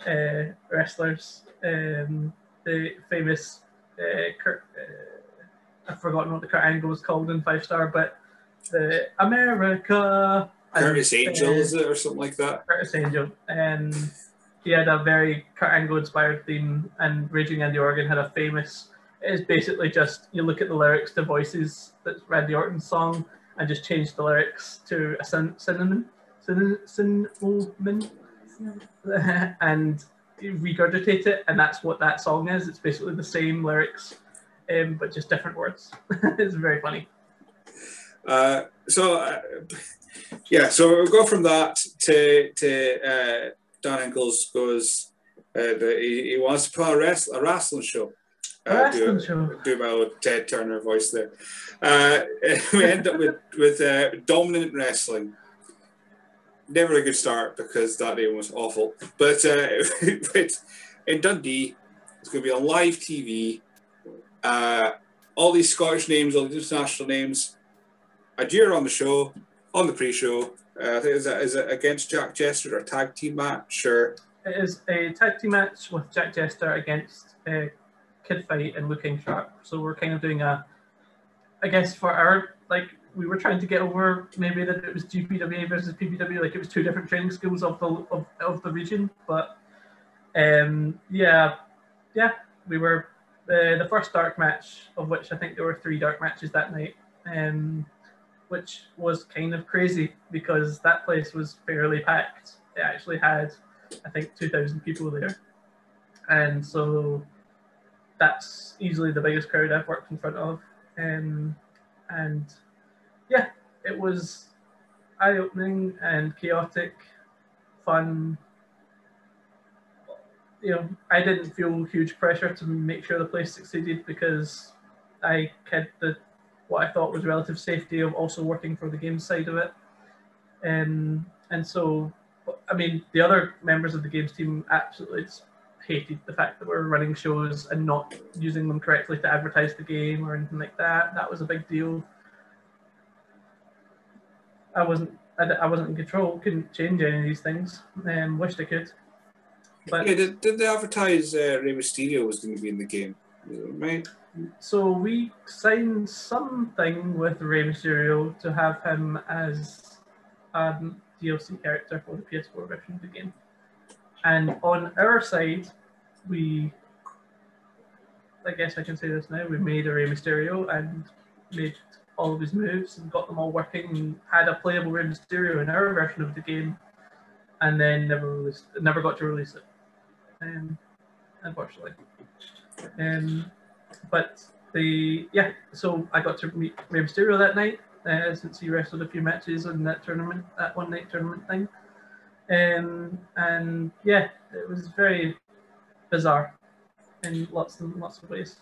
uh, wrestlers. Um, the famous uh, Kurt, uh, I've forgotten what the Kurt Angle was called in Five Star, but the America. and, Curtis Angel, uh, is it, or something like that? Curtis Angel. And he had a very Kurt Angle inspired theme, and Raging Andy Organ had a famous. It's basically just you look at the lyrics to Voices, that's Randy Orton's song, and just change the lyrics to a syn- synonym, syn- synonym, and regurgitate it, and that's what that song is. It's basically the same lyrics, um, but just different words. it's very funny. Uh, so, uh, yeah, so we'll go from that to to uh, Dan Hinkles goes. Uh, the, he, he wants to put on a, wrest- a wrestling show. A Uh, wrestling do, show. do my old Ted Turner voice there. Uh, we end up with with uh, dominant wrestling. Never a good start because that name was awful. But uh, in Dundee, it's going to be on live TV. Uh, all these Scottish names, all these international names. Adir on the show, on the pre-show. Uh, I think is is against Jack Jester or tag team match or It is a tag team match with Jack Jester against uh, Kid Fight and Looking Sharp. So we're kind of doing a, I guess for our like we were trying to get over maybe that it was GPWA versus PBW, like it was two different training schools of the of, of the region. But um, yeah, yeah, we were uh, the first dark match of which I think there were three dark matches that night. Um, which was kind of crazy because that place was fairly packed. It actually had I think 2,000 people there. And so that's easily the biggest crowd I've worked in front of. Um, and yeah, it was eye opening and chaotic, fun. You know, I didn't feel huge pressure to make sure the place succeeded because I had the what I thought was relative safety of also working for the game side of it. Um, and so, I mean, the other members of the games team absolutely hated the fact that we're running shows and not using them correctly to advertise the game or anything like that. That was a big deal. I wasn't I, I wasn't in control, couldn't change any of these things. Um, wished I could. But yeah, did, did they advertise uh, Rey Mysterio was going to be in the game? Right. So we signed something with Rey Mysterio to have him as a DLC character for the PS4 version of the game. And on our side, we, I guess I can say this now, we made a Rey Mysterio and made all of his moves and got them all working and had a playable Rey Mysterio in our version of the game and then never released, never got to release it, um, unfortunately. Um, but the yeah, so I got to meet Rey Mysterio that night uh, since he wrestled a few matches in that tournament, that one night tournament thing. Um, and yeah, it was very bizarre in lots and lots of ways.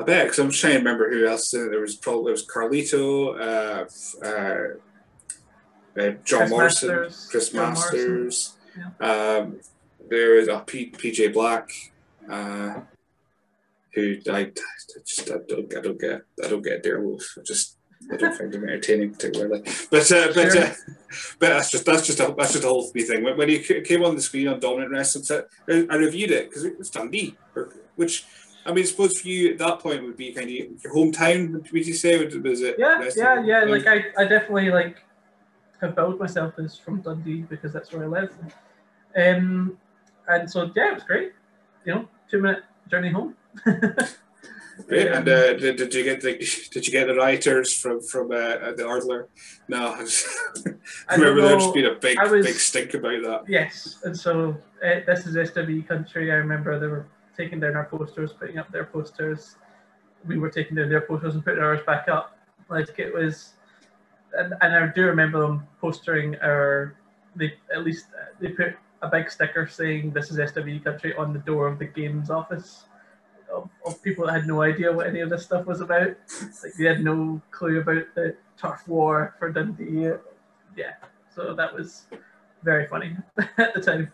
I bet because I'm trying to remember who else. There was probably there was Carlito, uh, uh, uh, John Chris Morrison, Masters, Chris John Masters. Yeah. Um, there was a P, PJ Black, uh, who I, I just I don't I don't get I don't get Wolf. I just I don't find him entertaining particularly. But uh, but uh, but that's just that's just a that's just a whole thing. When, when he came on the screen on Dominant Wrestling, I reviewed it because it was Dundee, which I mean, I suppose for you at that point would be kind of your hometown. Would you say? Was it? Yeah, yeah, yeah. Like I, I definitely like have built myself as from Dundee because that's where I live. Um, and so yeah, it was great. You know, two minute journey home. Great. And uh, did, did you get the did you get the writers from from uh, uh the Ardler? No, I, just, I remember there just being a big was, big stink about that. Yes, and so uh, this is SWE country. I remember they were taking down our posters, putting up their posters. We were taking down their posters and putting ours back up. Like it was, and, and I do remember them postering our. They at least they put a big sticker saying "This is SWE country" on the door of the games office of, of people that had no idea what any of this stuff was about. Like they had no clue about the turf war for Dundee. Yeah, so that was very funny at the time.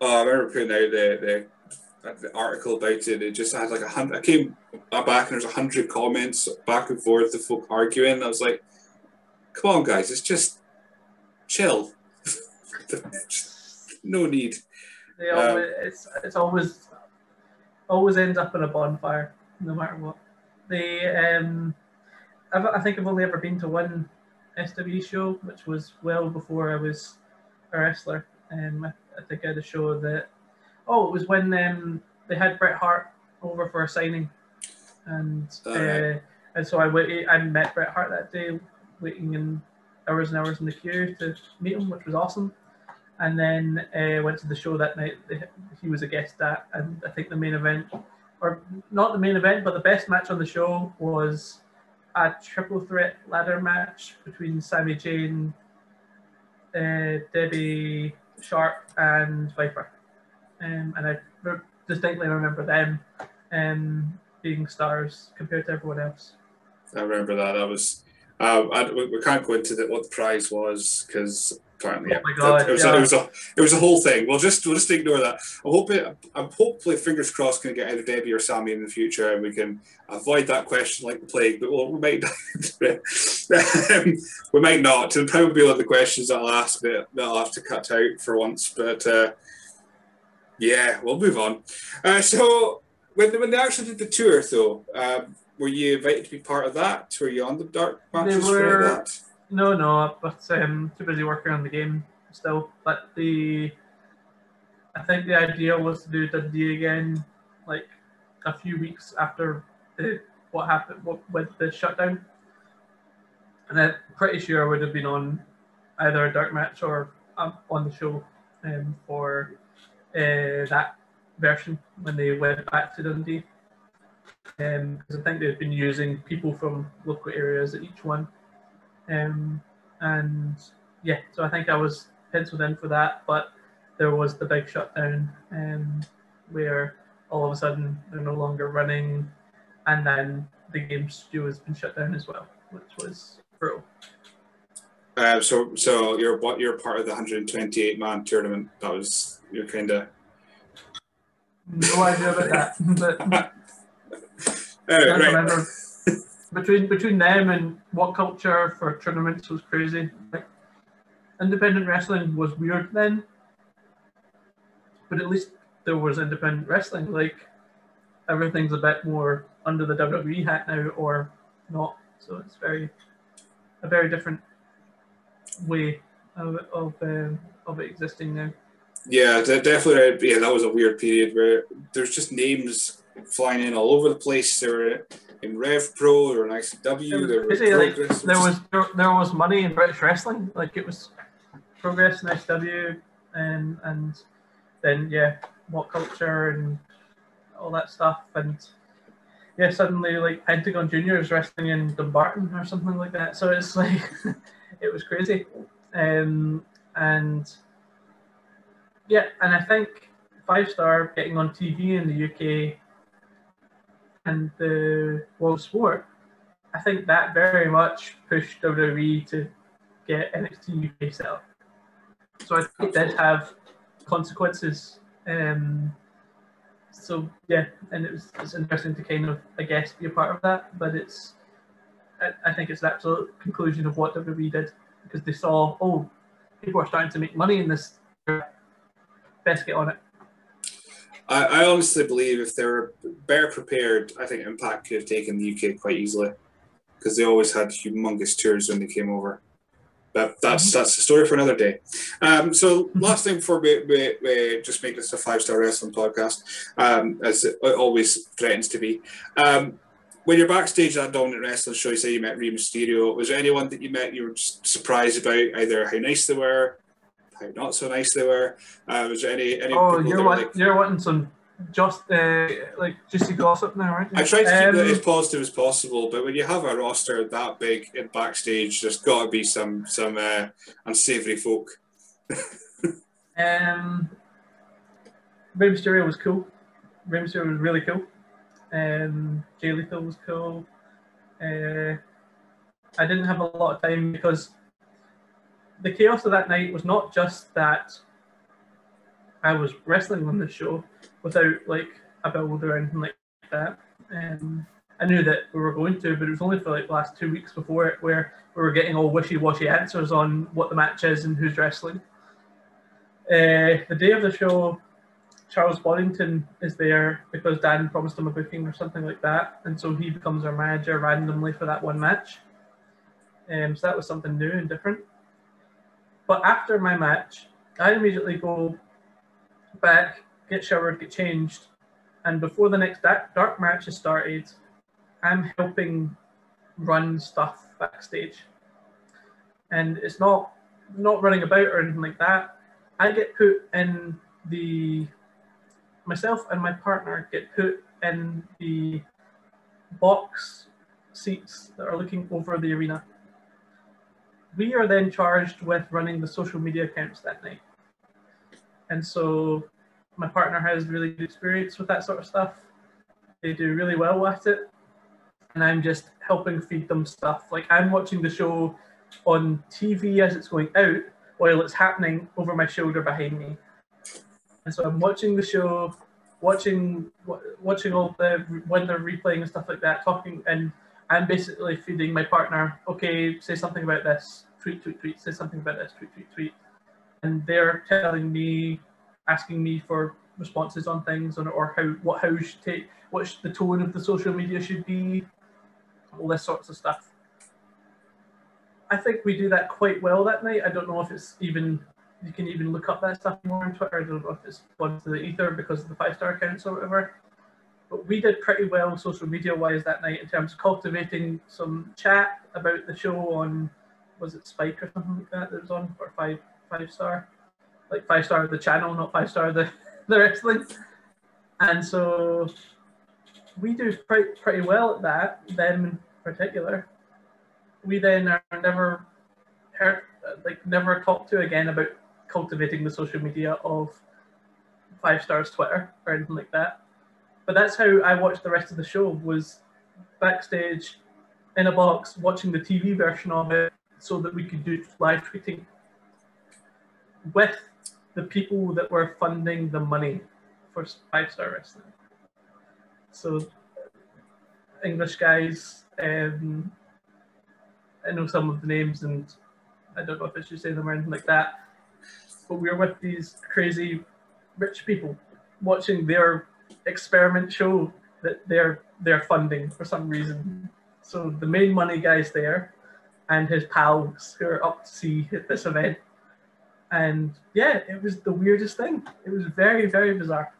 Oh, I remember putting out the, the, the article about it. It just had like a hundred. I came back and there's a hundred comments back and forth, the folk arguing. I was like, "Come on, guys, it's just chill. no need." They always, um, it's it's always always ends up in a bonfire, no matter what. They, um, I've, I think I've only ever been to one SW show, which was well before I was a wrestler. Um, I, I think I had a show that, oh, it was when um, they had Bret Hart over for a signing, and uh, and so I waited. I met Bret Hart that day, waiting in hours and hours in the queue to meet him, which was awesome and then uh, went to the show that night. He was a guest at, and I think the main event, or not the main event, but the best match on the show was a triple threat ladder match between Sami Zayn, uh, Debbie Sharp, and Viper. Um, and I distinctly remember them um, being stars compared to everyone else. I remember that. That was. Uh, I, we can't go into the, what the prize was because apparently. Oh my god! It was, yeah. a, it was a it was a whole thing. We'll just we'll just ignore that. I'm hoping I'm hopefully fingers crossed going to get either Debbie or Sami in the future, and we can avoid that question like the plague. But we'll, we might we might not. And probably one of the questions I'll ask that, that I'll have to cut out for once. But uh, yeah, we'll move on. Uh, so when when they actually did the tour, though. Um, were you invited to be part of that? Were you on the dark matches were, for that? No, no, but um, too busy working on the game still. But the, I think the idea was to do Dundee again, like a few weeks after the, what happened what, with the shutdown. And I'm pretty sure I would have been on either a dark match or um, on the show um, for uh, that version when they went back to Dundee. Because um, I think they've been using people from local areas at each one. Um, and yeah, so I think I was penciled in for that, but there was the big shutdown um, where all of a sudden they're no longer running, and then the game studio has been shut down as well, which was brutal. Uh, so, so you're what you're part of the 128 man tournament. That was you're kind of. No idea about that, but I right. Between between them and what culture for tournaments was crazy. Like independent wrestling was weird then, but at least there was independent wrestling. Like everything's a bit more under the WWE hat now, or not. So it's very a very different way of of um, of it existing now. Yeah, definitely. Yeah, that was a weird period where there's just names flying in all over the place. They were in Rev Pro, or in ICW, they were in Basically, like, there was there, there was money in British wrestling. Like it was progress in SW, and and then yeah, what culture and all that stuff, and yeah, suddenly like Pentagon Junior is wrestling in Dumbarton or something like that. So it's like it was crazy, um, and yeah, and I think Five Star getting on TV in the UK and the World Sport I think that very much pushed WWE to get NXT UK set up. So I think it did have consequences. Um, so yeah, and it was it's interesting to kind of I guess be a part of that, but it's I, I think it's the absolute conclusion of what WWE did because they saw oh people are starting to make money in this. Best get on it. I, I honestly believe if they were better prepared, I think Impact could have taken the UK quite easily because they always had humongous tours when they came over. But that's that's a story for another day. Um, so last thing before we, we, we just make this a five star wrestling podcast, um, as it always threatens to be. Um, when you're backstage at that Dominant Wrestling show, you say you met Rey Mysterio. Was there anyone that you met you were just surprised about, either how nice they were, how not so nice they were? Uh, was there any any Oh, you're that were want, like, you're wanting some just uh, like juicy gossip now, aren't you? I try to keep it Um, as positive as possible, but when you have a roster that big in backstage, there's got to be some some uh, unsavory folk. Um, Rey Mysterio was cool. Rey Mysterio was really cool. Um, Jay Lethal was cool. Uh, I didn't have a lot of time because the chaos of that night was not just that I was wrestling on the show without like a build or anything like that. Um, I knew that we were going to, but it was only for like the last two weeks before it where we were getting all wishy-washy answers on what the match is and who's wrestling. Uh, the day of the show, Charles Boddington is there because Dan promised him a booking or something like that, and so he becomes our manager randomly for that one match. Um, so that was something new and different. But after my match, I immediately go back, get showered, get changed, and before the next dark, dark match has started, I'm helping run stuff backstage, and it's not not running about or anything like that. I get put in the myself and my partner get put in the box seats that are looking over the arena. We are then charged with running the social media accounts that night. And so my partner has really good experience with that sort of stuff. They do really well with it. And I'm just helping feed them stuff. Like I'm watching the show on TV as it's going out while it's happening over my shoulder behind me. And so I'm watching the show, watching watching all the when they're replaying and stuff like that, talking, and I'm basically feeding my partner. Okay, say something about this. Tweet, tweet, tweet. Say something about this. Tweet, tweet, tweet. And they're telling me, asking me for responses on things, on or how what how should take, what the tone of the social media should be, all this sorts of stuff. I think we do that quite well that night. I don't know if it's even you can even look up that stuff more on Twitter. I don't know if it's gone to the ether because of the five star accounts or whatever. But we did pretty well social media wise that night in terms of cultivating some chat about the show on was it Spike or something like that that was on or five five star, like five star the channel, not five star the the wrestling. And so we do pretty pretty well at that. Them in particular. We then are never heard, like never talked to again about cultivating the social media of Five Stars Twitter or anything like that. But that's how I watched the rest of the show was backstage in a box watching the TV version of it so that we could do live tweeting with the people that were funding the money for Five Star Wrestling. So, English guys, um, I know some of the names and I don't know if I should say them or anything like that, but we were with these crazy rich people watching their experiment show that they're they're funding for some reason. So the main money guy's there, and his pals who are up to see this event. And yeah, it was the weirdest thing. It was very very bizarre.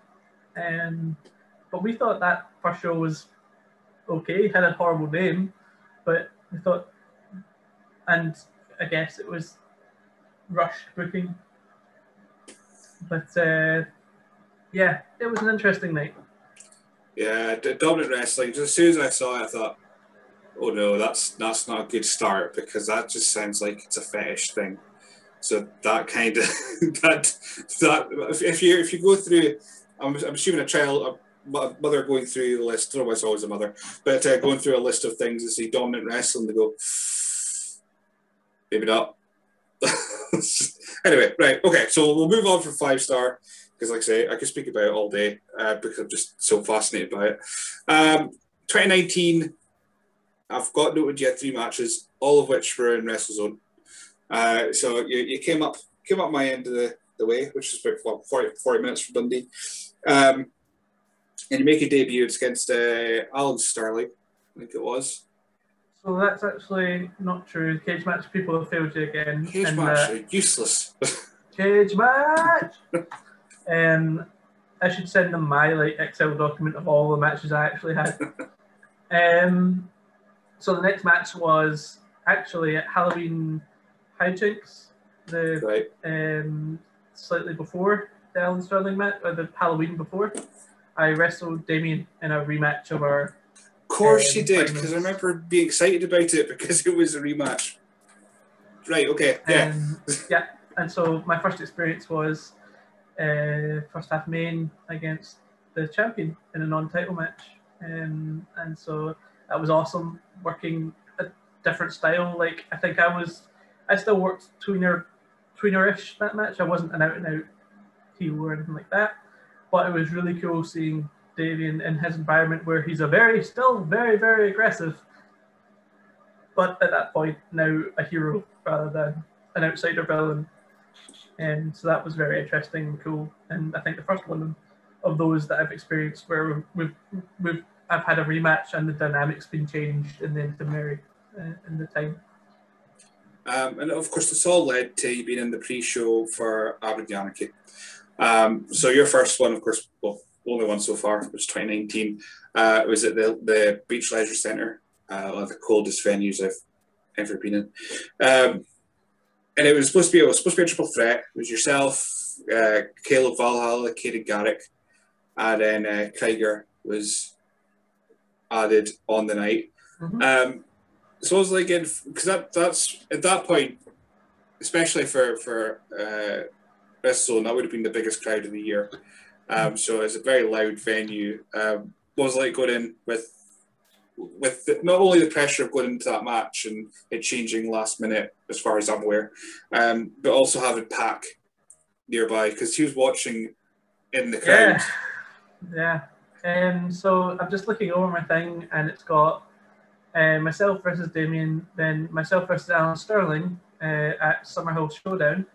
And but we thought that first show was okay. Had a horrible name, but we thought, and I guess it was rushed booking. But uh, yeah, it was an interesting night. Yeah, dominant wrestling. Just as soon as I saw it, I thought, "Oh no, that's that's not a good start because that just sounds like it's a fetish thing." So that kind of that that if you if you go through, I'm, I'm assuming a child, a mother going through the list. I it's always a mother, but uh, going through a list of things and see dominant wrestling, they go, maybe not. anyway, right, okay, so we'll move on from five star because, like I say, I could speak about it all day uh, because I'm just so fascinated by it. Um, 2019, I've got noted yet three matches, all of which were in WrestleZone. Uh, so you, you came up came up my end of the, the way, which is about 40, 40 minutes from Dundee. Um, and you make a debut against uh, Alan Sterling, I think it was. So that's actually not true. Cage match people have failed you again. Cage and, match, uh, useless. cage match. um, I should send them my like Excel document of all the matches I actually had. um, so the next match was actually at Halloween Hijinks, the right. um, slightly before the Alan Sterling match, or the Halloween before. I wrestled Damien in a rematch of our. Of course Um, you did, because I remember being excited about it because it was a rematch. Right, okay, yeah. Um, yeah, and so my first experience was uh, first half main against the champion in a non-title match, um, and so that was awesome. Working a different style, like I think I was, I still worked tweener, tweener-ish that match. I wasn't an out-and-out heel or anything like that, but it was really cool seeing Damien in his environment where he's a very, still very, very aggressive, but at that point now a hero rather than an outsider villain. And so that was very interesting and cool. And I think the first one of those that I've experienced where we've, we've I've had a rematch and the dynamics been changed in the intermarried uh, in the time. Um, and of course, this all led to you being in the pre-show for Aberdeen Anarchy. Um, so your first one, of course, well, only one so far, was 2019. Uh, it was at the, the Beach Leisure Centre, uh, one of the coldest venues I've ever been in. Um, and it was supposed to be it was supposed to be a triple threat. It was yourself, uh, Caleb Valhalla, Katie Garrick, and then uh, Krieger was added on the night. Mhm. Um, so I was like, because that that's at that point, especially for for uh, WrestleZone, that would have been the biggest crowd of the year. Um, so it's a very loud venue. Um, what was like going in with with the, not only the pressure of going into that match and it changing last minute, as far as I'm aware, um, but also having Pack nearby because he was watching in the crowd. Yeah. Yeah. Um, so I'm just looking over my thing and it's got uh, myself versus Damien, then myself versus Alan Sterling uh, at Summerhill Showdown,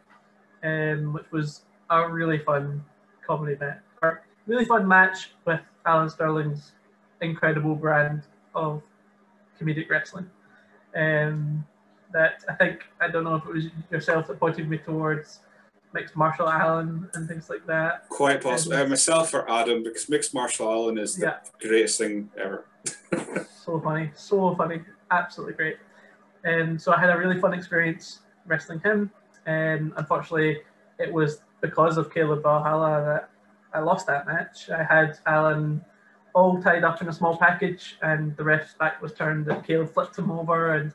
um, which was a really fun comedy match. Really fun match with Alan Sterling's incredible brand of comedic wrestling. Um, that I think, I don't know if it was yourself that pointed me towards mixed martial Alan and things like that. Quite possible. Uh, myself or Adam, because mixed martial Alan is the Yeah. greatest thing ever. so funny, so funny, absolutely great. And so I had a really fun experience wrestling him. And unfortunately, it was because of Caleb Valhalla that I lost that match. I had Alan all tied up in a small package, and the ref's back was turned, and Caleb flipped him over. And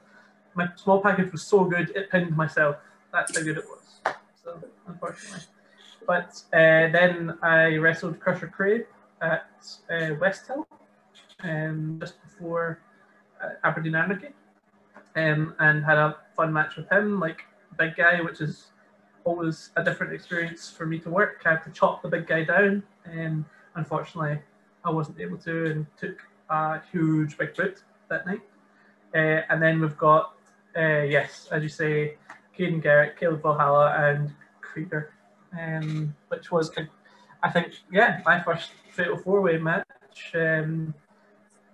my small package was so good, it pinned myself. That's how good it was. Unfortunately. But uh, then I wrestled Crusher Crave at uh, West Hill um, just before uh, Aberdeen Anarchy, um, and had a fun match with him, like big guy, which is always a different experience for me to work. I had to chop the big guy down, and unfortunately, I wasn't able to, and took a huge big boot that night. Uh, and then we've got, uh, yes, as you say, Caden Garrett, Caleb Valhalla, and Krieger, um, which was, I think, yeah, my first fatal four way match. Um,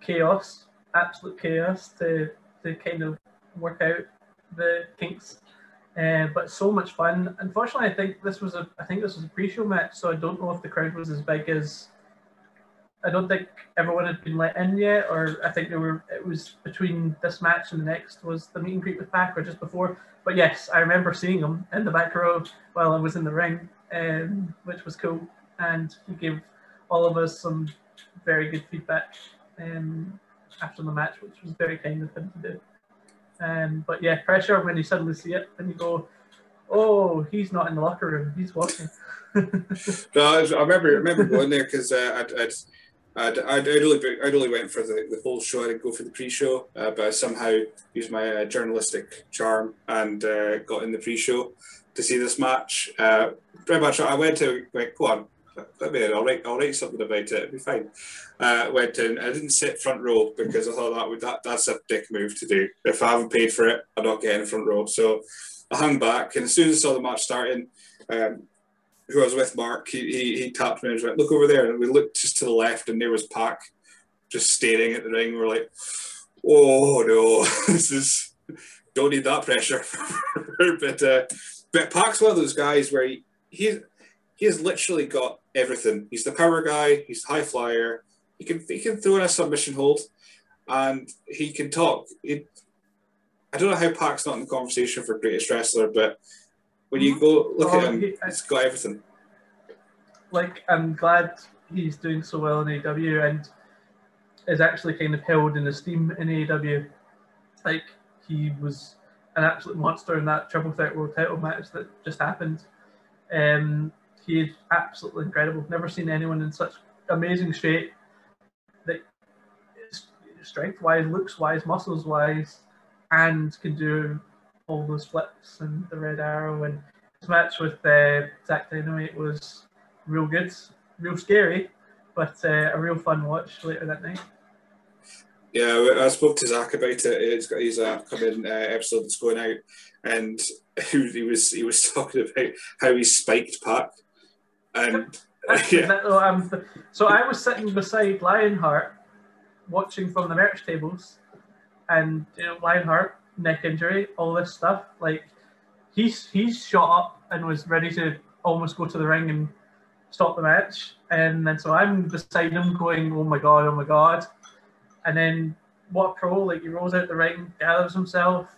chaos, absolute chaos to, to kind of work out the kinks. Uh, but so much fun. Unfortunately, I think this was a I think this was a pre-show match, so I don't know if the crowd was as big as I don't think everyone had been let in yet, or I think there were. It was between this match and the next was the meet and greet with Pac, or just before. But yes, I remember seeing him in the back row while I was in the ring, um, which was cool, and he gave all of us some very good feedback um, after the match, which was very kind of him to do. Um, but yeah, pressure when you suddenly see it and you go, "Oh, he's not in the locker room; he's watching." no, I, remember, I remember going there because uh, I'd, I'd I'd, I'd, I'd, only, I'd only went for the, the whole show. I didn't go for the pre-show, uh, but I somehow used my uh, journalistic charm and uh, got in the pre-show to see this match. Uh, pretty much, I went to went, go on, let me I'll write, I'll write something about it. It'll be fine. Uh, went in. I didn't sit front row because I thought that would that that's a dick move to do. If I haven't paid for it, I'm not getting front row. So I hung back, and as soon as I saw the match starting. Um, who I was with, Mark, he, he, he tapped me and was like, look over there. And we looked just to the left and there was Pac just staring at the ring. We're like, oh no, this is, don't need that pressure. but, uh, but Pac's one of those guys where he, he, he has literally got everything. He's the power guy, he's the high flyer, he can, he can throw in a submission hold and he can talk. He, I don't know how Pac's not in the conversation for greatest wrestler, but when you go look oh, at him, he, has got everything. Like I'm glad he's doing so well in AEW and is actually kind of held in esteem in AEW. Like he was an absolute monster in that triple threat world title match that just happened. Um, he is absolutely incredible. Never seen anyone in such amazing shape. That strength wise, looks wise, muscles wise, and can do all those flips and the red arrow and his match with uh, Zack Dynamite was real good, real scary, but uh, a real fun watch later that night. Yeah, I spoke to Zach about it. It's got his upcoming uh, episode that's going out, and he was he was talking about how he spiked Pac, and yeah. um, so I was sitting beside Lionheart, watching from the merch tables, and you know Lionheart neck injury, all this stuff. Like he's he's shot up and was ready to almost go to the ring and stop the match. And then so I'm beside him going, Oh my god, oh my god. And then what pro, like he rolls out the ring, gathers himself.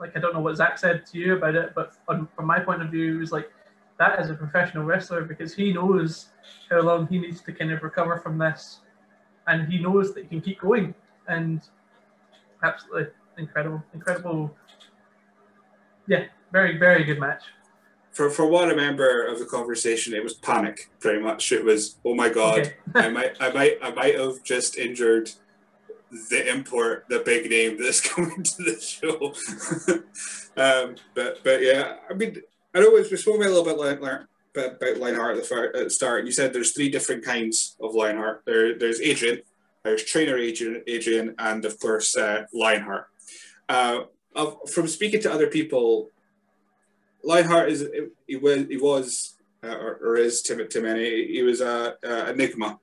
Like I don't know what Zach said to you about it, but from, from my point of view, it was like that is a professional wrestler because he knows how long he needs to kind of recover from this, and he knows that he can keep going. And absolutely incredible, incredible. Yeah, very, very good match. For, for what I remember of the conversation, it was panic. Pretty much, it was, oh my god, okay. I might, I might, I might have just injured the import, the big name that's coming to the show. um, but but yeah, I mean, I know we spoke a little bit like, like about Lionheart at the, at the start. You said there's three different kinds of Lionheart. There, there's Adrian, there's trainer Adrian, Adrian, and of course uh, Lionheart uh, of, from speaking to other people, Lionheart is he was uh, or, or, is to, to many he was a, a enigma.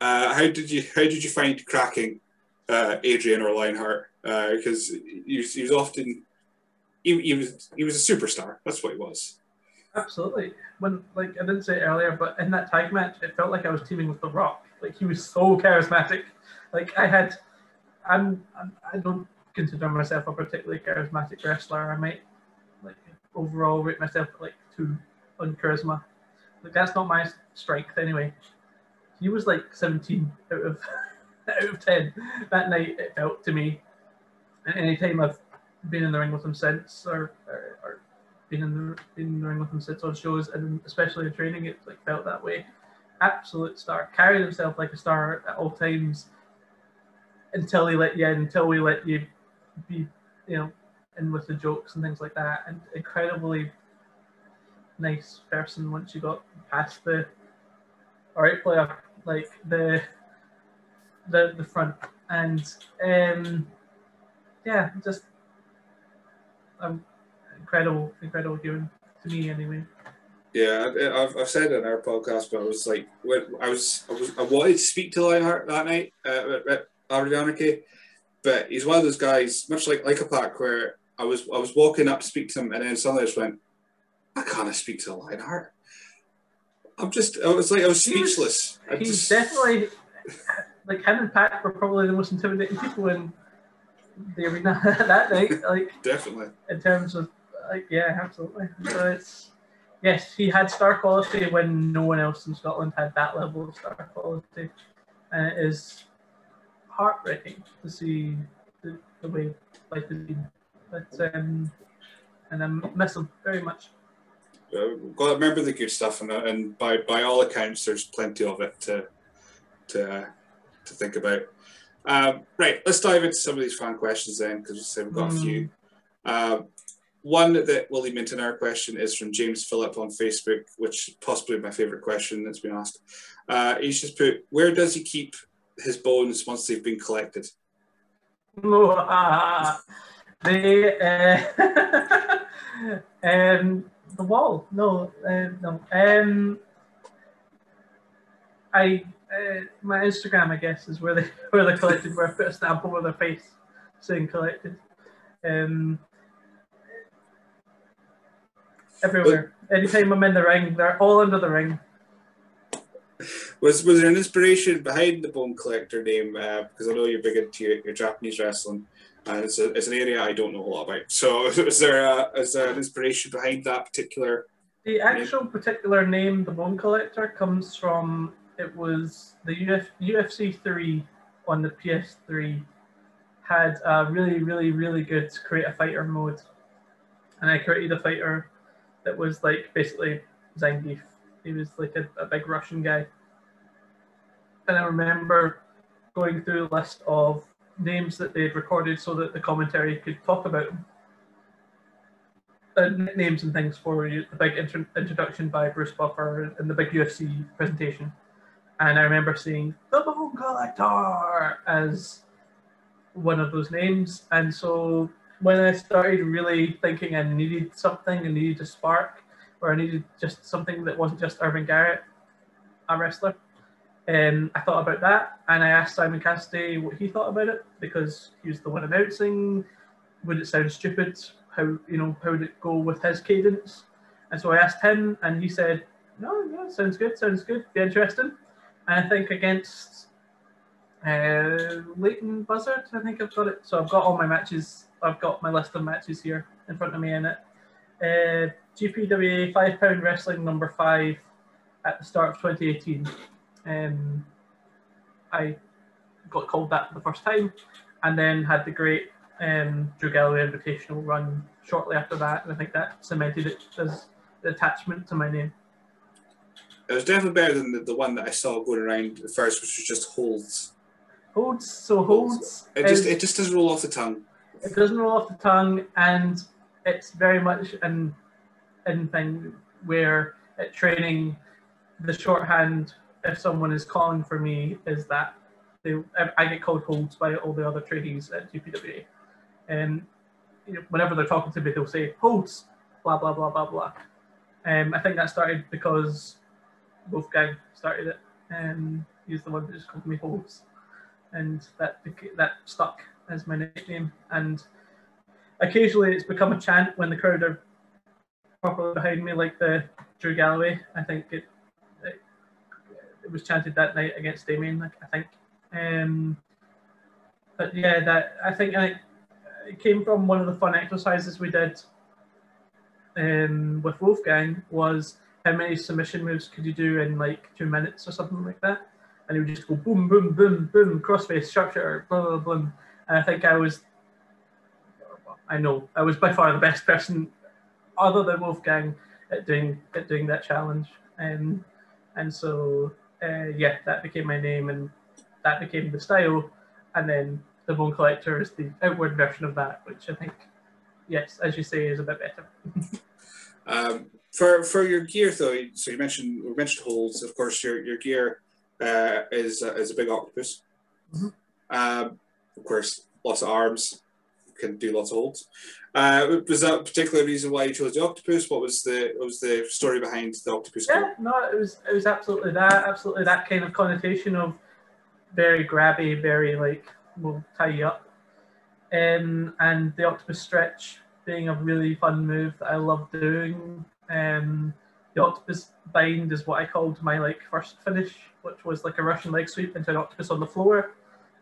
Uh, how did you how did you find cracking uh, Adrian or Lionheart? Because uh, he, he, was often he, he was he was a superstar. That's what he was. Absolutely. When like I didn't say earlier, but in that tag match, it felt like I was teaming with The Rock. Like he was so charismatic. Like I had, I'm, I'm I don't consider myself a particularly charismatic wrestler. I might like overall rate myself like two on charisma. Like that's not my strength anyway. He was like 17 out of out of 10 that night. It felt to me. And any time I've been in the ring with him since, or, or, or been in the been in the ring with him since on shows, and especially in training, it like felt that way. Absolute star. Carried himself like a star at all times until he let you in, until we let you be, you know, in with the jokes and things like that. And incredibly nice person once you got past the all right player, like the the the front. And um yeah, just um incredible, incredible human to me anyway. Yeah, I've, I've said it in our podcast, but I was like, I was, I was, I wanted to speak to Lionheart that night uh, at, at Anarchy, but he's one of those guys, much like like a Pac, where I was, I was walking up to speak to him, and then suddenly I just went, I can't speak to a Lionheart. I'm just, I was like, I was He was- speechless. I He's just- definitely like him and Pac were probably the most intimidating people in the arena that night. Like definitely. in terms of like yeah, absolutely. So it's yes, he had star quality when no one else in Scotland had that level of star quality, and it is heartbreaking to see the, the way life has been. But um, and I miss him very much. Uh, got to remember the good stuff, and, uh, and by by all accounts, there's plenty of it to to uh, to think about. Um, right, let's dive into some of these fan questions then, because we said we've got a few. Um, one that will lead me into another question is from James Phillip on Facebook, which is possibly my favourite question that's been asked. Uh, he's just put, "Where does he keep his bones once they've been collected?" No, ah, the uh, um, the wall. No, uh, no. Um, I uh, my Instagram, I guess, is where they where they're collected. Where I put a stamp over their face saying collected. Um, everywhere. Anytime I'm in the ring, they're all under the ring. Was was there an inspiration behind the Bone Collector name? Uh, because I know you're big into your, your Japanese wrestling, and it's, a, it's an area I don't know a lot about. So is there a, is there an inspiration behind that particular? The actual particular name, the Bone Collector, comes from it was the Uf, UFC 3 on the PS3 had a really, really, really good create a fighter mode. And I created a fighter that was like basically Zangief. He was like a, a big Russian guy. And I remember going through a list of names that they'd recorded so that the commentary could talk about them uh, nicknames and things for the big intro- introduction by Bruce Buffer and the big UFC presentation. And I remember seeing the Bone Collector as one of those names. And so when I started really thinking I needed something, I needed a spark, or I needed just something that wasn't just Irving Garrett, a wrestler, um, I thought about that and I asked Simon Cassidy what he thought about it because he was the one announcing. Would it sound stupid? How you know how would it go with his cadence? And so I asked him, and he said, "No, no, sounds good, sounds good, be interesting." And I think against uh, Leyton Buzzard, I think I've got it. So I've got all my matches. I've got my list of matches here in front of me in it. Uh, GPWA five pound wrestling number five at the start of 2018. Um, I got called that for the first time, and then had the great um, Drew Galloway Invitational run shortly after that, and I think that cemented it as the attachment to my name. It was definitely better than the, the one that I saw going around at first, which was just holds. Holds, so holds. It just is- it just doesn't roll off the tongue. it doesn't roll off the tongue, and it's very much an in thing where at training, the shorthand if someone is calling for me is that they I- get called holds by all the other tradies at GPWA, and you know, whenever they're talking to me, they'll say holds, blah blah blah blah blah. Um, I think that started because Wolfgang started it, and he's the one that just called me holds, and that that stuck as my nickname. And occasionally, it's become a chant when the crowd are properly behind me, like the Drew Galloway. I think it was chanted that night against Damien. I think. Um, but yeah, that I think I, it came from one of the fun exercises we did um, with Wolfgang was how many submission moves could you do in like two minutes or something like that, and he would just go boom, boom, boom, boom, crossface, sharpshooter, blah, blah, blah. And I think I was, I know, I was by far the best person, other than Wolfgang, at doing at doing that challenge. Um, and so uh, yeah, that became my name, and that became the style. And then the Bone Collector is the outward version of that, which I think, yes, as you say, is a bit better. Um, for for your gear though, so you mentioned we mentioned holds. Of course, your your gear uh, is uh, is a big octopus. Mhm. Um, of course, lots of arms, can do lots of holds. Uh, was that a particular reason why you chose the octopus? What was the what was the story behind the octopus? Yeah, no, it was it was absolutely that, absolutely that kind of connotation of very grabby, very like will tie you up. Um, and the octopus stretch being a really fun move that I love doing. Um, the octopus bind is what I called my like first finish, which was like a Russian leg sweep into an octopus on the floor.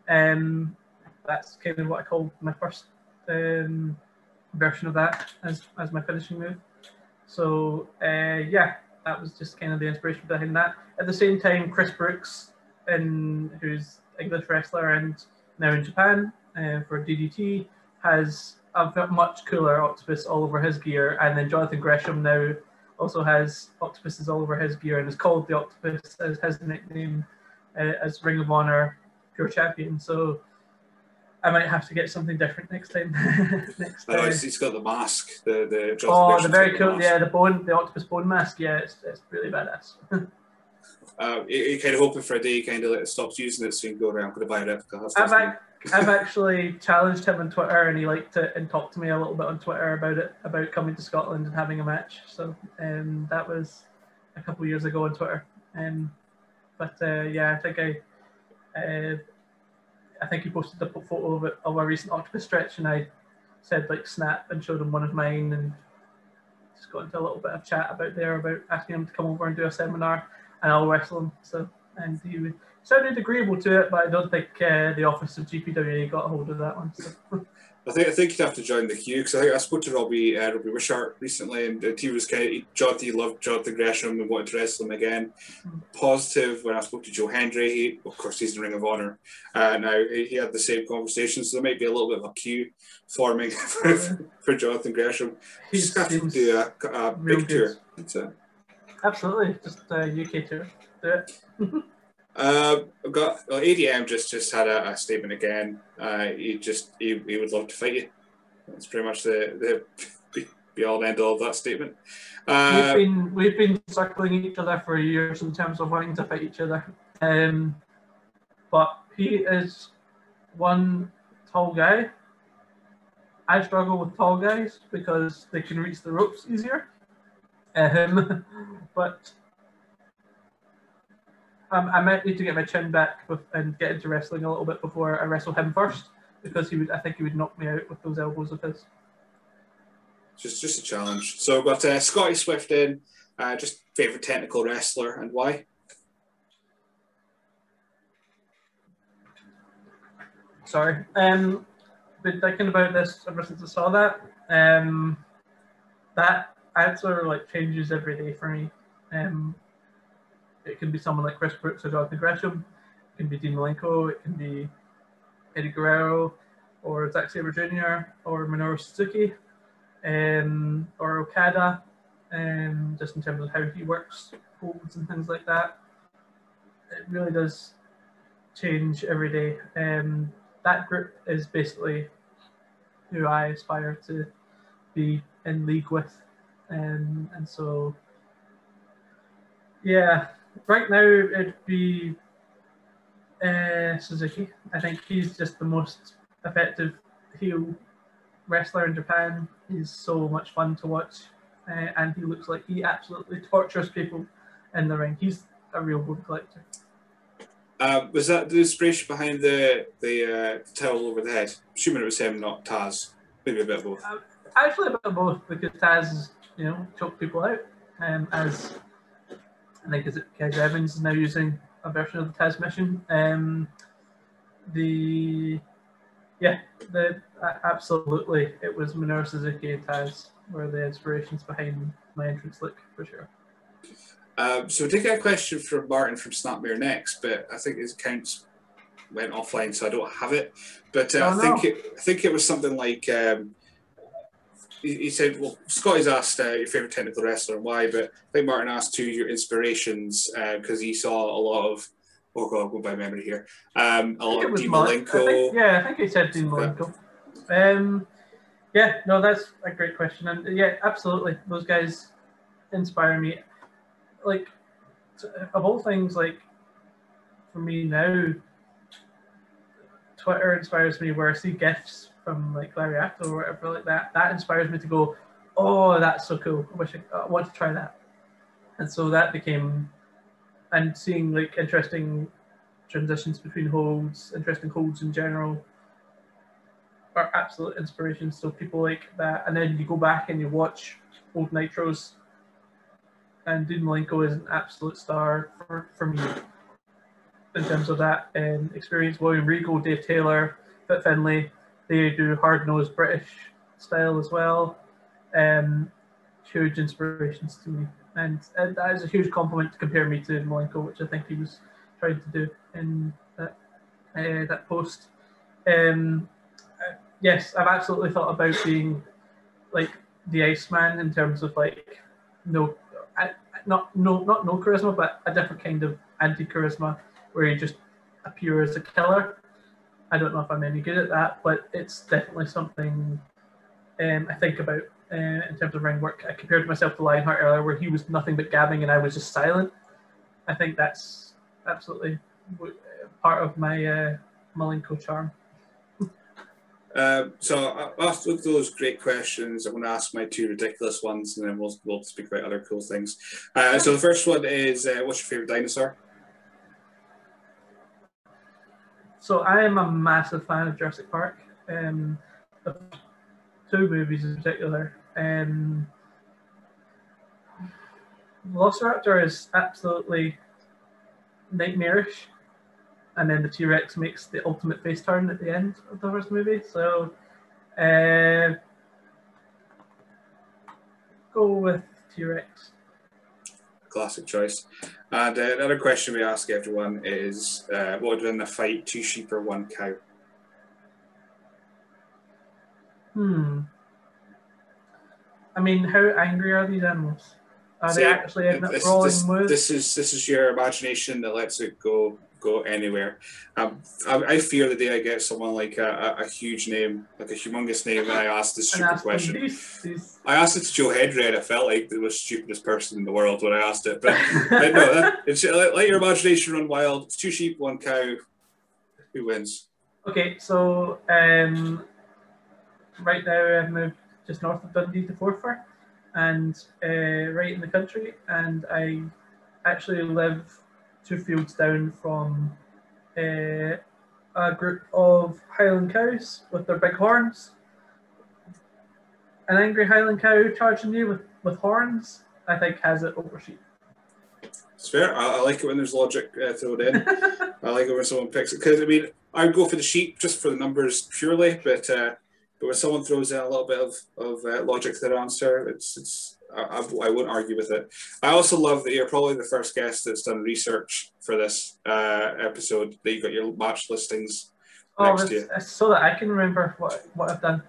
Um, that's kind of what I called my first um, version of that as, as my finishing move. So uh, yeah, that was just kind of the inspiration behind that. At the same time, Chris Brooks, in, who's English wrestler and now in Japan uh, for DDT, has a much cooler octopus all over his gear. And then Jonathan Gresham now also has octopuses all over his gear and is called the octopus as his nickname uh, as Ring of Honor Pure Champion. So I might have to get something different next time. next time. he's, he's got the mask. The the Jonathan Oh, the very cool. Yeah, the bone, the octopus bone mask. Yeah, it's, it's really badass. Uh, you, you kind of hoping for a day, he kind of like, stops using it, so you can go around. I'm going to buy a replica. I've, ac- I've actually challenged him on Twitter, and he liked it and talked to me a little bit on Twitter about it, about coming to Scotland and having a match. So um, that was a couple years ago on Twitter. Um, but uh, yeah, I think I, uh, I think he posted a photo of it of a recent octopus stretch, and I said like snap and showed him one of mine, and just got into a little bit of chat about there about asking him to come over and do a seminar, and I'll wrestle him. So and he sounded agreeable to it, but I don't think uh, the office of GPWA got a hold of that one. So. I think I think you'd have to join the queue because I think I spoke to Robbie uh, Robbie Wishart recently, and he was kind of he, Jonathan loved Jonathan Gresham and wanted to wrestle him again. Positive when I spoke to Joe Hendry, he of course he's in Ring of Honor. Uh, now he, he had the same conversation, so there might be a little bit of a queue forming for, for Jonathan Gresham. He Just have to do a, a big tour. That's it. Absolutely, just uh, UK tour. Do it. Uh, I've got well, ADM just just had a, a statement again. Uh, he just he, he would love to fight you. That's pretty much the the be, be all and end all of that statement. Uh, we've been we've been circling each other for years in terms of wanting to fight each other. Um, but he is one tall guy. I struggle with tall guys because they can reach the ropes easier. Um, but um, I might need to get my chin back and get into wrestling a little bit before I wrestle him first because he would I think he would knock me out with those elbows of his. just just a challenge. So we've got uh, Scotty Swift in. Uh, just favorite technical wrestler and why? Sorry. Um, been thinking about this ever since I saw that. Um, that answer like changes every day for me. Um, it can be someone like Chris Brooks or Jonathan Gresham. It can be Dean Malenko. It can be Eddie Guerrero or Zack Sabre Jr. or Minoru Suzuki um, or Okada. Um, just in terms of how he works, holds and things like that. It really does change every day. Um, that group is basically who I aspire to be in league with. Um, and so, yeah, right now it'd be uh, Suzuki. I think he's just the most effective heel wrestler in Japan. He's so much fun to watch, uh, and he looks like he absolutely tortures people in the ring. He's a real bone collector. Uh, was that the inspiration behind the the uh, towel over the head? Assuming it was him, not Taz. Maybe a bit of both. Actually, a bit of both because Taz, you know, choked people out. Um, as I think is it Kez Evans is now using a version of the Taz mission. Um, the yeah, the uh, absolutely it was Minoru Suzuki and Taz were the inspirations behind my entrance look for sure. Um, so we did get a question from Martin from Snapmare next, but I think his accounts went offline, so I don't have it. But uh, Oh, I think no. it, I think it was something like um, he, he said, "Well, Scotty's asked uh, your favorite technical wrestler and why," but I think Martin asked two of your inspirations because he saw a lot of Oh god, I'll go by memory here. Um, a lot of Dean Mal- I think- Malenko. yeah, I think he said Dean Malenko. Um, yeah, no, that's a great question, and yeah, absolutely, those guys inspire me. Like, of all things, like for me now, Twitter inspires me where I see gifs from like Larry Acto or whatever like that. That inspires me to go, oh, that's so cool. I wish I, I want to try that. And so that became, and seeing like interesting transitions between holds, interesting holds in general, are absolute inspirations. So people like that, and then you go back and you watch old Nitros, and Dean Malenko is an absolute star for, for me in terms of that um, experience. William Regal, Dave Taylor, Fit Finlay, they do hard nosed British style as well. Um, huge inspirations to me, and, and that is a huge compliment to compare me to Malenko, which I think he was trying to do in that uh, that post. Um, uh, yes, I've absolutely thought about being like the Iceman in terms of like no, I, not no not no charisma, but a different kind of anti charisma where you just appear as a killer. I don't know if I'm any good at that, but it's definitely something um, I think about uh, in terms of ring work. I compared myself to Lionheart earlier, where he was nothing but gabbing and I was just silent. I think that's absolutely w- part of my uh, Malenko charm. Um, so uh, after those great questions, I'm going to ask my two ridiculous ones, and then we'll we'll speak about other cool things. Uh, so the first one is, uh, what's your favorite dinosaur? So I am a massive fan of Jurassic Park. Um, two movies in particular. Um, Velociraptor is absolutely nightmarish, and then the T Rex makes the ultimate face turn at the end of the first movie. So, uh, go with T Rex. Classic choice. And uh, another question we ask everyone is, uh, what would win the fight, two sheep or one cow? Hmm. I mean, how angry are these animals? Are they actually up this, this, this is this is your imagination that lets it go go anywhere. Um, I, I fear the day I get someone like a, a, a huge name, like a humongous name, and I ask this stupid question. I asked it to Joe Hendry, and I felt like the most stupidest person in the world when I asked it. But, but no, that, it's let, let your imagination run wild. It's two sheep, one cow. Who wins? Okay, so um, right now I've moved just north of Dundee to Forfar, and uh, right in the country, and I actually live two fields down from uh, a group of Highland cows with their big horns. An angry Highland cow charging you with, with horns, I think, has it over sheep. It's fair. I, I like it when there's logic uh, thrown in. I like it when someone picks it because I mean I would go for the sheep just for the numbers purely, but uh, but when someone throws in a little bit of of uh, logic to their answer, it's it's I, I, won't argue with it. I also love that you're probably the first guest that's done research for this uh, episode. That you've got your match listings Oh, next to you. so that I can remember what, what I've done.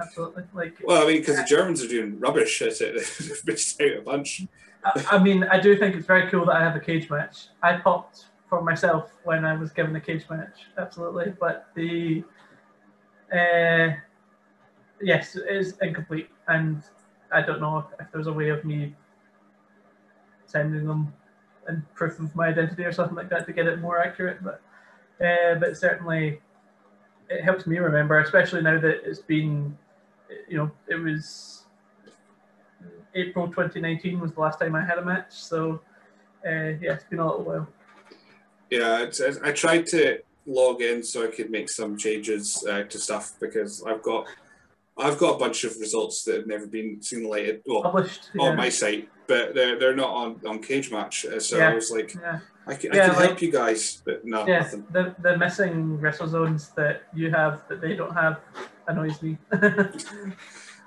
Absolutely. Like, Well, I mean, because the Germans are doing rubbish it. They've missed out a bunch. I, I mean, I do think it's very cool that I have a cage match. I popped for myself when I was given the cage match, absolutely. But the, uh, yes, it is incomplete, and I don't know if, if there's a way of me sending them and proof of my identity or something like that to get it more accurate. But, uh, but certainly, it helps me remember, especially now that it's been, you know, it was April 2019 was the last time I had a match. So, uh, yeah, it's been a little while. Yeah, I tried to log in so I could make some changes uh, to stuff because I've got I've got a bunch of results that have never been seen the well Published. on yeah. my site, but they're they're not on on Cage Match. Uh, So Yeah. I was like, yeah. I can, I can like- help you guys, but no, Yeah, nothing. the, the missing wrestle zones that you have that they don't have annoys me.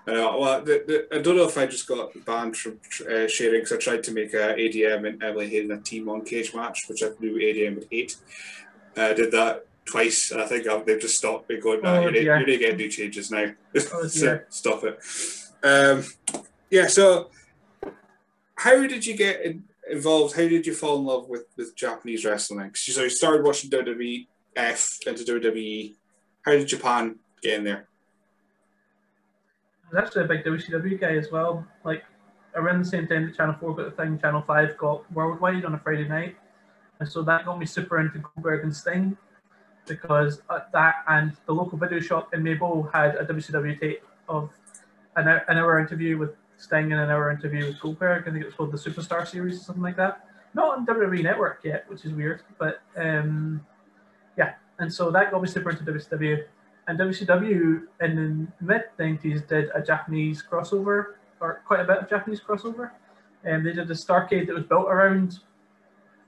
Uh, well, the, the, I don't know if I just got banned from uh, sharing because I tried to make a ADM and Emily Hayden a team on Cage Match, which I knew ADM would hate. I did that twice, I think I've, they've just stopped me going, nah, Oh, you, need, you need to get new changes now. Oh, so stop it. Um, yeah, so how did you get in, involved. How did you fall in love with, with Japanese wrestling? So you started watching WWF into WWE. How did Japan get in there? I was actually a big WCW guy as well. Like around the same time that Channel 4 got the thing, Channel 5 got Worldwide on a Friday night. And so that got me super into Goldberg and Sting because that and the local video shop in Maple had a WCW tape of an hour, an hour interview with Sting and an hour interview with Goldberg. I think it was called the Superstar Series or something like that. Not on WWE Network yet, which is weird, but um, yeah. And so that got me super into WCW. And WCW in the mid 90s did a Japanese crossover, or quite a bit of Japanese crossover. And um, they did a Starcade that was built around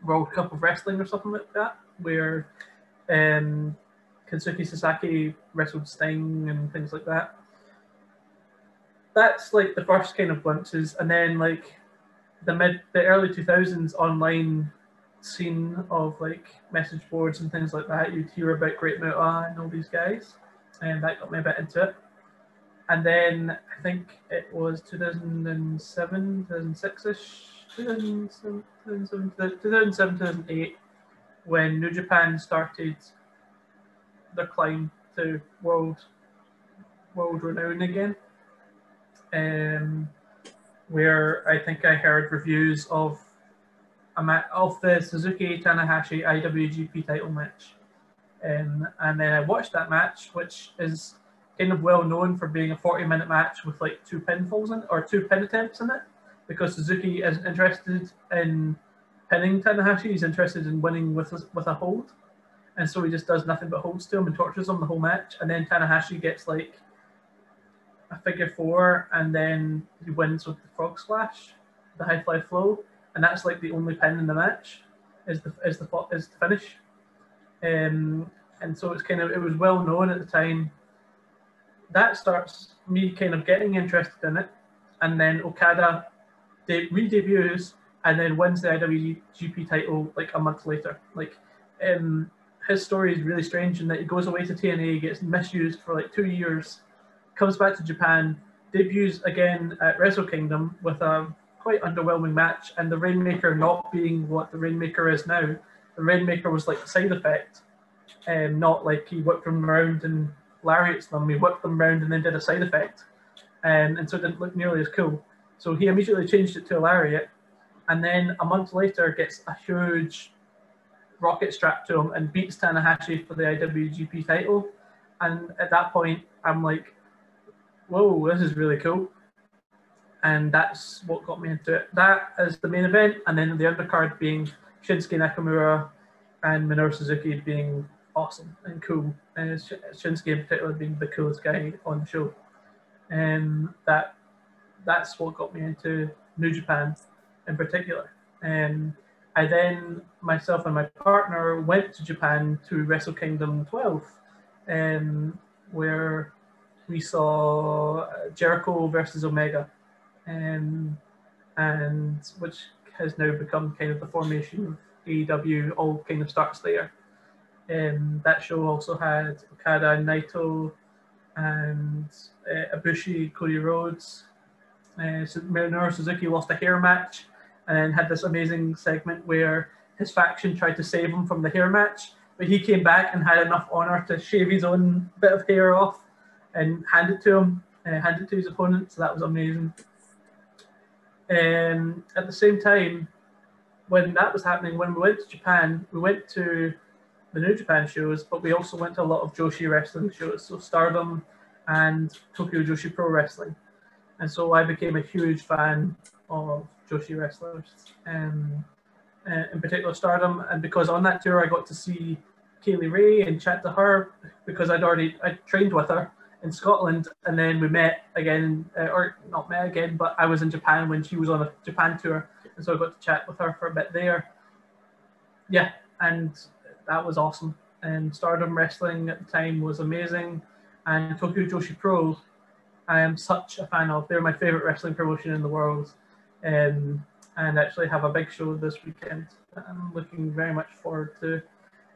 World Cup of Wrestling or something like that, where um, Kensuke Sasaki wrestled Sting and things like that. That's like the first kind of glimpses, and then like the mid, the early two thousands online scene of like message boards and things like that. You'd hear about Great Muta and all these guys, and that got me a bit into it. And then I think it was 2007, 2006 ish, 2007, 2007, 2008 when New Japan started their climb to world world renown again. Um, where I think I heard reviews of of the Suzuki Tanahashi IWGP title match, um, and then I watched that match, which is kind of well known for being a 40 minute match with like two pinfalls in or two pin attempts in it, because Suzuki isn't interested in pinning Tanahashi. He's interested in winning with a, with a hold, and so he just does nothing but holds to him and tortures him the whole match. And then Tanahashi gets like a figure four, and then he wins with the frog splash, the high fly flow, and that's like the only pin in the match. Is the is the is the finish, um, and so it's kind of it was well known at the time. That starts me kind of getting interested in it, and then Okada de- re-debuts and then wins the IWGP title like a month later. Like, um, his story is really strange in that he goes away to TNA, gets misused for like two years, comes back to Japan, debuts again at Wrestle Kingdom with a quite underwhelming match, and the Rainmaker not being what the Rainmaker is now. The Rainmaker was like a side effect, and um, not like he whipped them around and lariats them. He whipped them around and then did a side effect, um, and so it didn't look nearly as cool. So he immediately changed it to a lariat, and then a month later gets a huge rocket strapped to him and beats Tanahashi for the IWGP title. And at that point, I'm like, whoa, this is really cool. And that's what got me into it. That is the main event, and then the undercard being Shinsuke Nakamura and Minoru Suzuki being awesome and cool, and Shinsuke in particular being the coolest guy on the show. And that that's what got me into New Japan in particular. Um, I then, myself and my partner, went to Japan to Wrestle Kingdom 12, um, where we saw Jericho versus Omega, um, and which has now become kind of the formation of AEW, all kind of starts there. Um, that show also had Okada and Naito and uh, Ibushi, Cody Rhodes. Uh, Minoru Suzuki lost a hair match and then had this amazing segment where his faction tried to save him from the hair match, but he came back and had enough honor to shave his own bit of hair off and hand it to him, uh, hand it to his opponent. So that was amazing. Um, at the same time, when that was happening, when we went to Japan, we went to the New Japan shows, but we also went to a lot of Joshi wrestling shows, so Stardom and Tokyo Joshi Pro Wrestling. And so I became a huge fan of Joshi wrestlers, um, uh, in particular Stardom. And because on that tour I got to see Kay Lee Ray and chat to her because I'd already I trained with her in Scotland, and then we met again, uh, or not met again, but I was in Japan when she was on a Japan tour, and so I got to chat with her for a bit there. Yeah, and that was awesome. And Stardom Wrestling at the time was amazing, and Tokyo Joshi Pro, I am such a fan of. They're my favorite wrestling promotion in the world um, and actually have a big show this weekend. I'm looking very much forward to.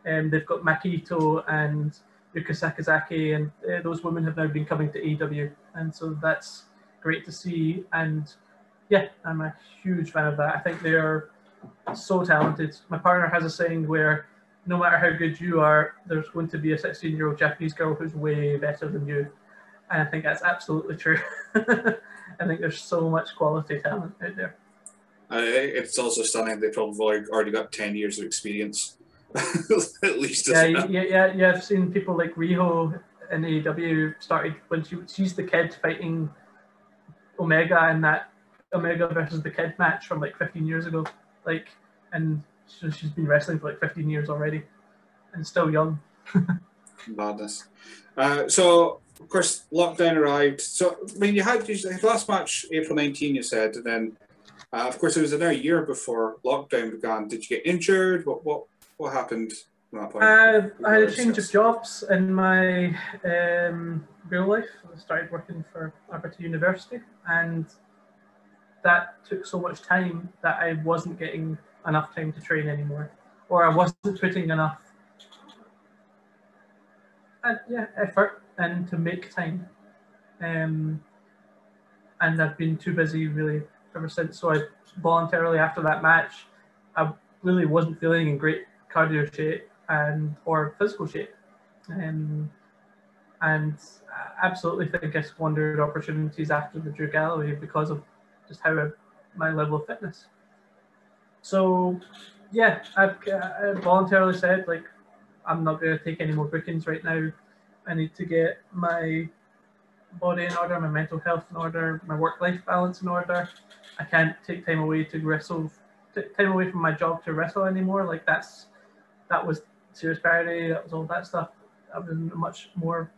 Um, they've got Maki Itoh and Yuka Sakazaki, and uh, those women have now been coming to AEW, and so that's great to see. And yeah, I'm a huge fan of that. I think they're so talented. My partner has a saying where no matter how good you are, there's going to be a 16 year old Japanese girl who's way better than you. And I think that's absolutely true. I think there's so much quality talent out there. Uh, it's also stunning they probably already got 10 years of experience. At least. Yeah, yeah, yeah, yeah. I've seen people like Riho in AEW started when she she's the kid fighting Omega in that Omega versus the kid match from like 15 years ago. Like, and so she's been wrestling for like 15 years already and still young. Madness. Uh, so, of course, lockdown arrived. So, I mean, you had last match April 19, you said, and then, uh, of course, it was another year before lockdown began. Did you get injured? What what what happened at that point? Uh, I had a change of jobs in my um, real life. I started working for Abertay University, and that took so much time that I wasn't getting enough time to train anymore, or I wasn't putting enough uh, yeah effort in to make time. Um, and I've been too busy really ever since. So I voluntarily after that match, I really wasn't feeling in great cardio shape and or physical shape. Um, and I absolutely think I squandered opportunities after the Drew Galloway because of just how I, my level of fitness. So, yeah, I've, I voluntarily said like I'm not going to take any more bookings right now. I need to get my body in order, my mental health in order, my work-life balance in order. I can't take time away to wrestle, take time away from my job to wrestle anymore. Like that's that was serious priority. That was all that stuff. That was a much more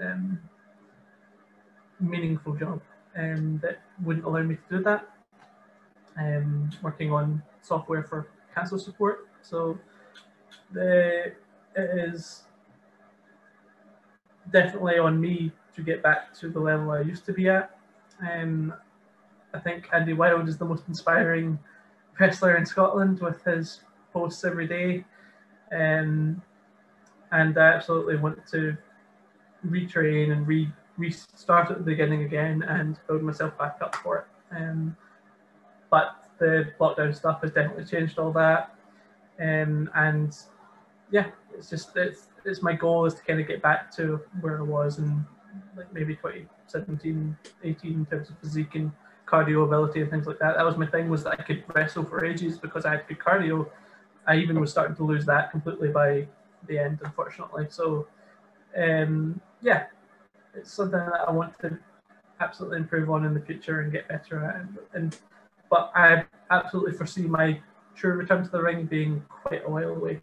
um, meaningful job um, that wouldn't allow me to do that. Um, working on software for cancer support. So the, it is definitely on me to get back to the level I used to be at. Um, I think Andy Wild is the most inspiring wrestler in Scotland with his posts every day. Um, and I absolutely want to retrain and re restart at the beginning again and build myself back up for it. Um, but the lockdown stuff has definitely changed all that. Um, and yeah, it's just it's it's my goal is to kind of get back to where I was in like maybe 2017, 18 in terms of physique and cardio ability and things like that. That was my thing was that I could wrestle for ages because I had good cardio. I even was starting to lose that completely by the end, unfortunately. So um, yeah, it's something that I want to absolutely improve on in the future and get better at. And, and but I absolutely foresee my true return to the ring being quite a while away.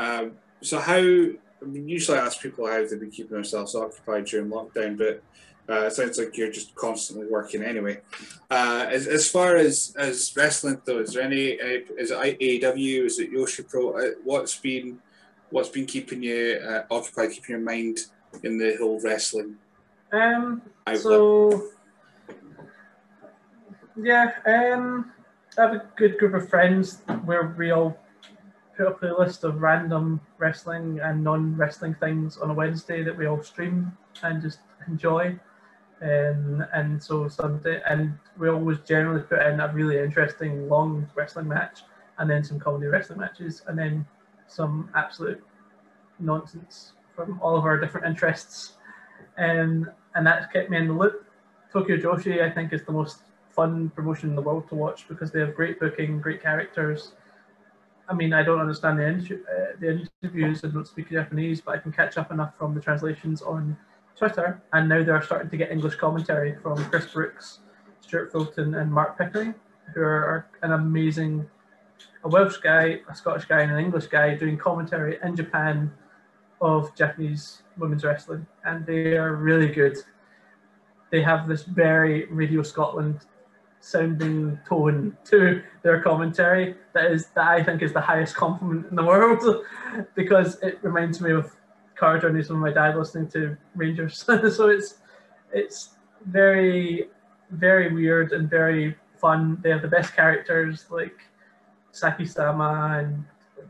Um, so how? I mean, usually I ask people how they've been keeping themselves occupied during lockdown, but uh, it sounds like you're just constantly working anyway. Uh, as, as far as, as wrestling though, is there any, any is it AEW, is it Joshi Pro? Uh, what's been what's been keeping you uh, occupied, keeping your mind in the whole wrestling? Um, so yeah, um, I have a good group of friends where we all put a playlist of random wrestling and non-wrestling things on a Wednesday that we all stream and just enjoy. Um, and so Sunday, and we always generally put in a really interesting long wrestling match, and then some comedy wrestling matches, and then some absolute nonsense from all of our different interests. Um, and that's kept me in the loop. Tokyo Joshi, I think, is the most fun promotion in the world to watch because they have great booking, great characters. I mean, I don't understand the, inter- uh, the interviews and don't speak Japanese, but I can catch up enough from the translations on Twitter. And now they're starting to get English commentary from Chris Brooks, Stuart Fulton, and Mark Pickering, who are an amazing, a Welsh guy, a Scottish guy, and an English guy doing commentary in Japan of Japanese women's wrestling. And they are really good. They have this very Radio Scotland sounding tone to their commentary that is that I think is the highest compliment in the world because it reminds me of car journeys with my dad listening to Rangers. so it's it's very very weird and very fun. They have the best characters like Saki Sama and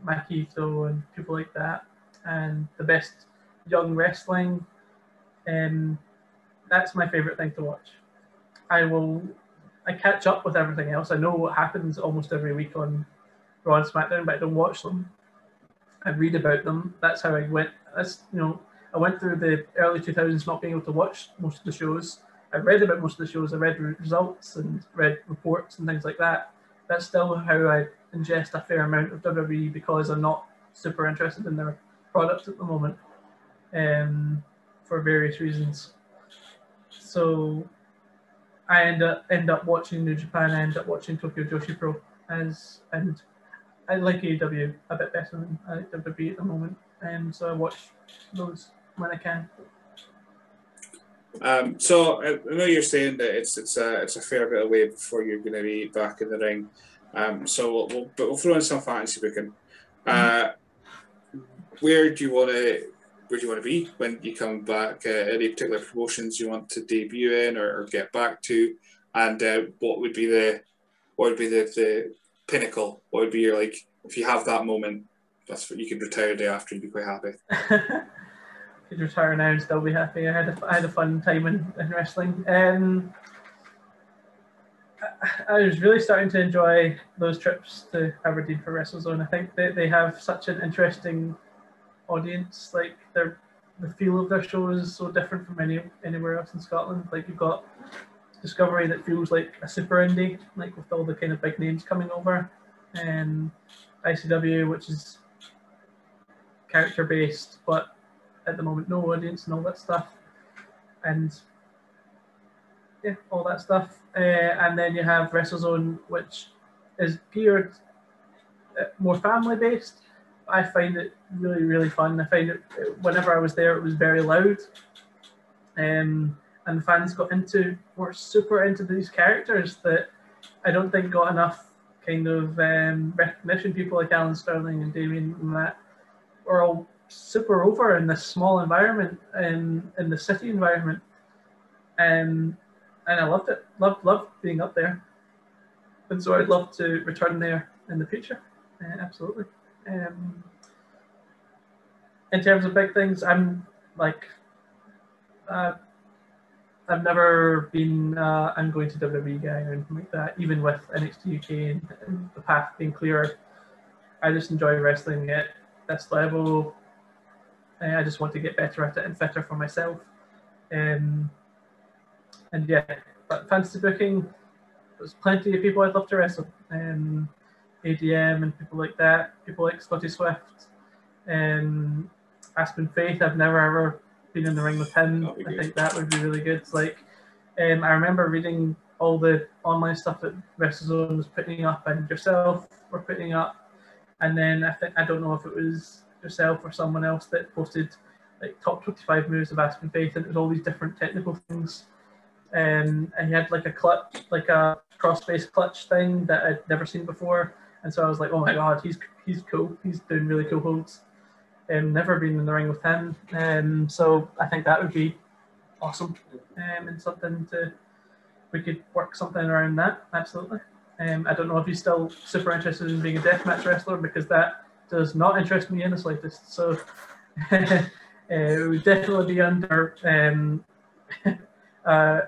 Maki Itoh and people like that, and the best young wrestling. And that's my favorite thing to watch. I will I catch up with everything else. I know what happens almost every week on Raw and SmackDown, but I don't watch them. I read about them. That's how I went. That's you know, I went through the early 2000s not being able to watch most of the shows. I read about most of the shows. I read results and read reports and things like that. That's still how I ingest a fair amount of WWE because I'm not super interested in their products at the moment, um, for various reasons. So I end up end up watching New Japan. I end up watching Tokyo Joshi Pro as and I like AEW a bit better than I like WWE at the moment, and um, so I watch those when I can. Um, so I know you're saying that it's it's a it's a fair bit away before you're going to be back in the ring. Um, so we'll, we'll but we'll throw in some fantasy booking. Uh, where do you want to where do you want to be when you come back? Uh, any particular promotions you want to debut in or, or get back to, and uh, what would be the what would be the, the pinnacle? What would be your like if you have that moment? That's what you could retire the day after. You'd be quite happy. could retire now and still be happy. I had a, I had a fun time in, in wrestling. Um, I, was really starting to enjoy those trips to Aberdeen for WrestleZone. I think they, they have such an interesting audience. Like their the feel of their show is so different from any anywhere else in Scotland. Like you've got Discovery that feels like a super indie, like with all the kind of big names coming over, and ICW, which is character based, but at the moment no audience and all that stuff, and yeah, all that stuff. Uh, and then you have WrestleZone, which is geared uh, more family based. I find it really, really fun. I find it whenever I was there, it was very loud. Um, and the fans got into were super into these characters that I don't think got enough kind of um, recognition. People like Alan Sterling and Damien and that were all super over in this small environment in in the city environment, and and I loved it. Loved loved being up there, and so I'd love to return there in the future. Uh, absolutely. Um, in terms of big things, I'm like, uh, I've never been uh, I'm going to WWE guy or anything like that. Even with NXT UK and, and the path being clear, I just enjoy wrestling at this level. Uh, I just want to get better at it and fitter for myself. Um, and yeah, but fantasy booking, there's plenty of people I'd love to wrestle. Um, ADM and people like that, people like Scotty Swift, um, Aspen Faith. I've never ever been in the ring with him. I think that would be really good. Like, um, I remember reading all the online stuff that WrestleZone was putting up and yourself were putting up, and then I think I don't know if it was yourself or someone else that posted like top 25 moves of Aspen Faith, and it was all these different technical things. Um, and he had like a clutch, like a cross-face clutch thing that I'd never seen before, and so I was like, oh my god, he's he's cool. He's doing really cool holds. Um, never been in the ring with him, um, so I think that would be awesome, um, and something to we could work something around that. Absolutely. Um, I don't know if he's still super interested in being a deathmatch wrestler because that does not interest me in the slightest. So uh, it would definitely be under um, uh,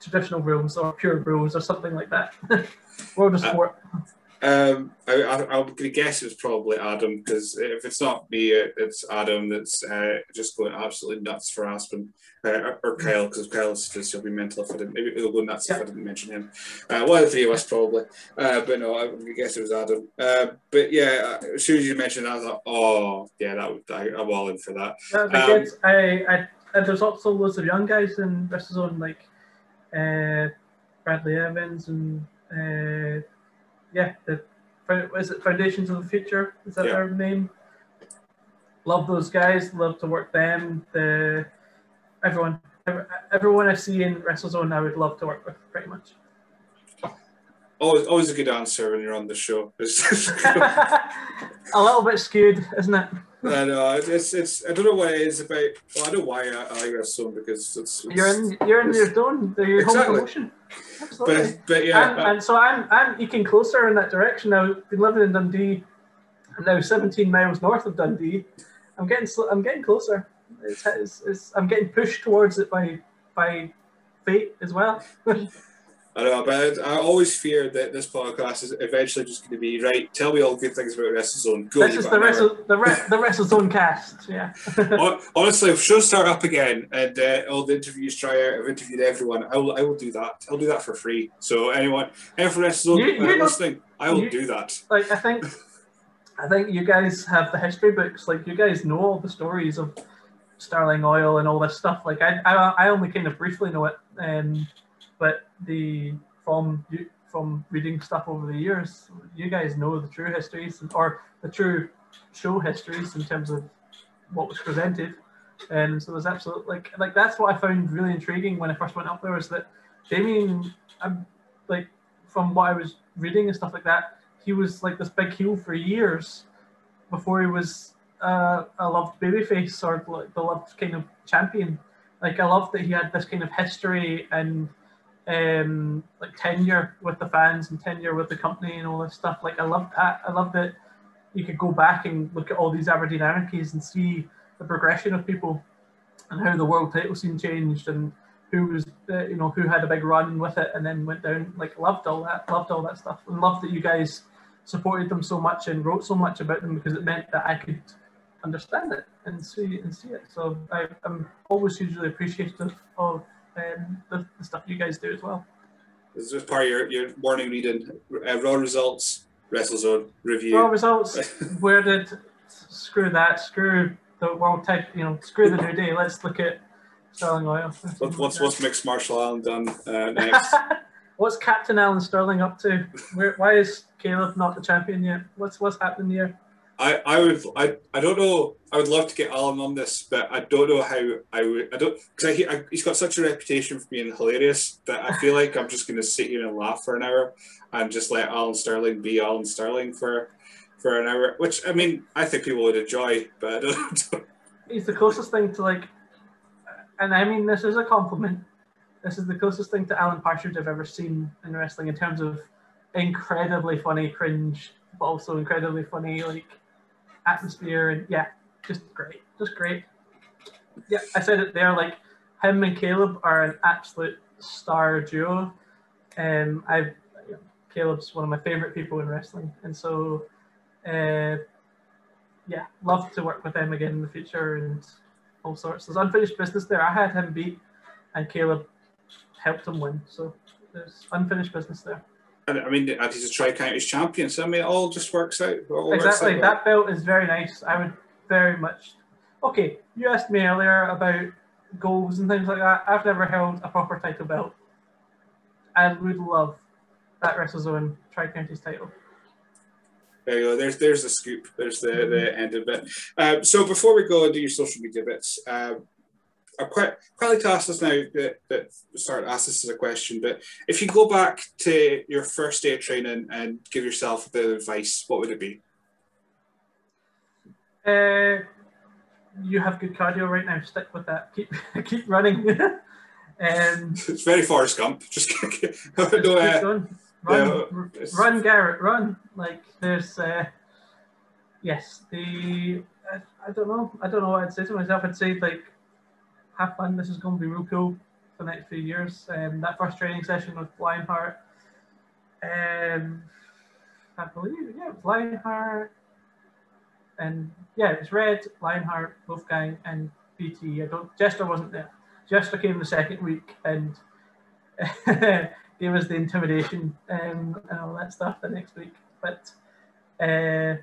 traditional rules or pure rules or something like that. World of uh, Sport. Um, I, I, am gonna guess it's probably Adam because if it's not me, it's Adam that's uh, just going absolutely nuts for Aspen uh, or, or Kyle because Kyle says he'll be mental if I didn't. Maybe he'll go nuts yeah. if I didn't mention him. Uh, one of the three of us probably, uh, but no, I guess it was Adam. Uh, but yeah, uh, as soon as you mentioned that, I thought, oh yeah, that would I, am all in for that. Um. I, I there's also loads of young guys in WrestleZone like uh, Bradley Evans and uh, yeah, the is it Foundations of the Future? Is that yeah. their name? Love those guys. Love to work them. The everyone, everyone I see in WrestleZone, I would love to work with pretty much. Always, always a good answer when you're on the show. a little bit skewed, isn't it? I know uh, it's it's I don't know what it is about. Well, I know why I, I wrestling because it's, it's, you're in you're in your zone, your exactly. home promotion. Absolutely. But, but yeah, and, and, so I'm I'm eking closer in that direction now. I've been living in Dundee. I'm now 17 miles north of Dundee. I'm getting I'm getting closer. It's, it's, it's, I'm getting pushed towards it by by fate as well. I know, but I always fear that this podcast is eventually just going to be right. Tell me all good things about WrestleZone. Go This is the Wrestle the, Re- the WrestleZone cast. Yeah. Honestly, if shows start up again and uh, all the interviews try out, I've interviewed everyone. I will, I will do that. I'll do that for free. So anyone, from WrestleZone You- you listening, I will you- do that. like I think I think you guys have the history books. Like you guys know all the stories of Sterling Oil and all this stuff. Like I I, I only kind of briefly know it, um, but the from you from reading stuff over the years, you guys know the true histories or the true show histories in terms of what was presented. And so there's absolutely like like that's what I found really intriguing when I first went up there was that Damien, I'm like from what I was reading and stuff like that, he was like this big heel for years before he was uh, a loved babyface or like the loved kind of champion. Like I love that he had this kind of history and um, like tenure with the fans and tenure with the company and all this stuff. Like I love that. I love that you could go back and look at all these Aberdeen anarchies and see the progression of people and how the world title scene changed and who was uh, you know who had a big run with it and then went down like loved all that loved all that stuff and loved that you guys supported them so much and wrote so much about them because it meant that I could understand it and see and see it so I, I'm always hugely appreciative of um, the, the stuff you guys do as well This is part of your, your morning reading. Uh, raw results, WrestleZone review. Raw results where did screw that screw the world type you know screw the new day let's look at Sterling Oil What, what's what's mixed martial Alan done uh, next? What's Captain Alan Sterling up to? Where, why is Caleb not the champion yet? What's what's happening here? I, I would I, I don't know I would love to get Alan on this but I don't know how I would I don't because I, I, he's got such a reputation for being hilarious that I feel like I'm just going to sit here and laugh for an hour and just let Alan Sterling be Alan Sterling for for an hour which I mean I think people would enjoy but I don't, He's the closest thing to like, and I mean this is a compliment. This is the closest thing to Alan Partridge I've ever seen in wrestling in terms of incredibly funny cringe, but also incredibly funny like atmosphere and yeah, just great, just great. Yeah, I said it there. Like him and Caleb are an absolute star duo. Um, I've Caleb's one of my favorite people in wrestling, and so uh, yeah, love to work with them again in the future and all sorts. There's unfinished business there. I had him beat, and Caleb helped him win. So there's unfinished business there. And I mean and he's a tri counties champion so I mean it all just works out all works exactly. out well. That belt is very nice. I would very much. Okay, you asked me earlier about goals and things like that. I've never held a proper title belt. I would love that WrestleZone Tri Counties title. There you go. There's there's the scoop. There's the, the end of it. Um, so before we go and do your social media bits, um, I'm quite quite like to ask this now that, that start ask this as a question. But if you go back to your first day of training and give yourself a bit of advice, what would it be? Uh, you have good cardio right now. Stick with that. Keep keep running. um, It's very Forrest Gump. Just no, uh, keep going. Run, yeah, run, Garrett, run! Like there's, uh, yes, the I, I don't know, I don't know what I'd say to myself. I'd say like, have fun. This is going to be real cool for the next few years. Um, that first training session with Lionheart, um, I believe, yeah, it was Lionheart, and yeah, it was Red, Lionheart, Wolfgang, and BT. I don't. Jester wasn't there. Jester came the second week and gave us the intimidation um, and all that stuff the next week. But uh,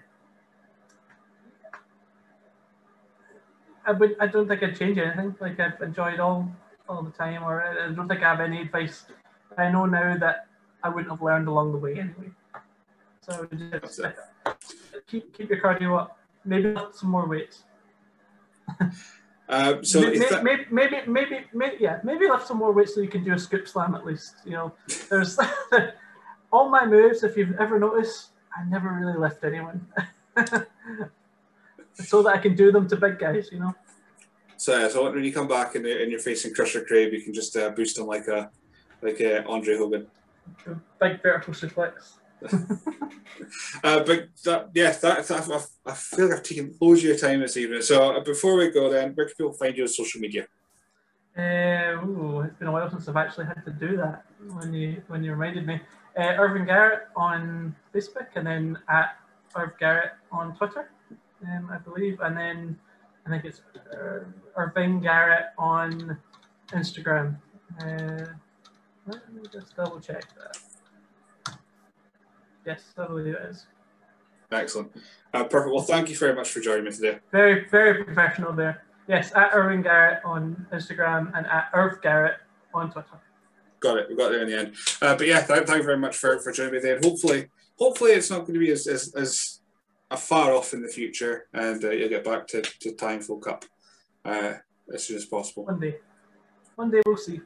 I would. I don't think I'd change anything. Like I've enjoyed all all the time, or I don't think I have any advice. I know now that I wouldn't have learned along the way anyway. So just keep keep your cardio up. Maybe lift some more weights. Um, so maybe, that, maybe, maybe, maybe, maybe, yeah, maybe lift some more weights so you can do a scoop slam at least. You know, there's all my moves. If you've ever noticed, I never really lift anyone, so that I can do them to big guys. You know. so, so when you come back and, and you're facing Crusher Crave, you can just uh, boost him like a like a Andre Hogan. Big vertical suplex. Uh, but that, yeah, that, that I, I feel like I've taken loads of your time this evening. So uh, before we go, then, where can people find you on social media? Uh, ooh, it's been a while since I've actually had to do that. When you when you reminded me, uh, Irving Garrett on Facebook, and then at Irv Garrett on Twitter, um, I believe, and then I think it's uh, Irving Garrett on Instagram. Uh, let me just double check that. Yes, I believe it is. Excellent. Uh, perfect. Well, thank you very much for joining me today. Very, very professional there. Yes, at Irving Garrett on Instagram and at Irv Garrett on Twitter. Got it. We got there in the end. Uh, but yeah, th- thank you very much for, for joining me there. And hopefully, hopefully it's not going to be as, as, as far off in the future, and uh, you'll get back to, to Time Full Cup uh, as soon as possible. One day. One day we'll see.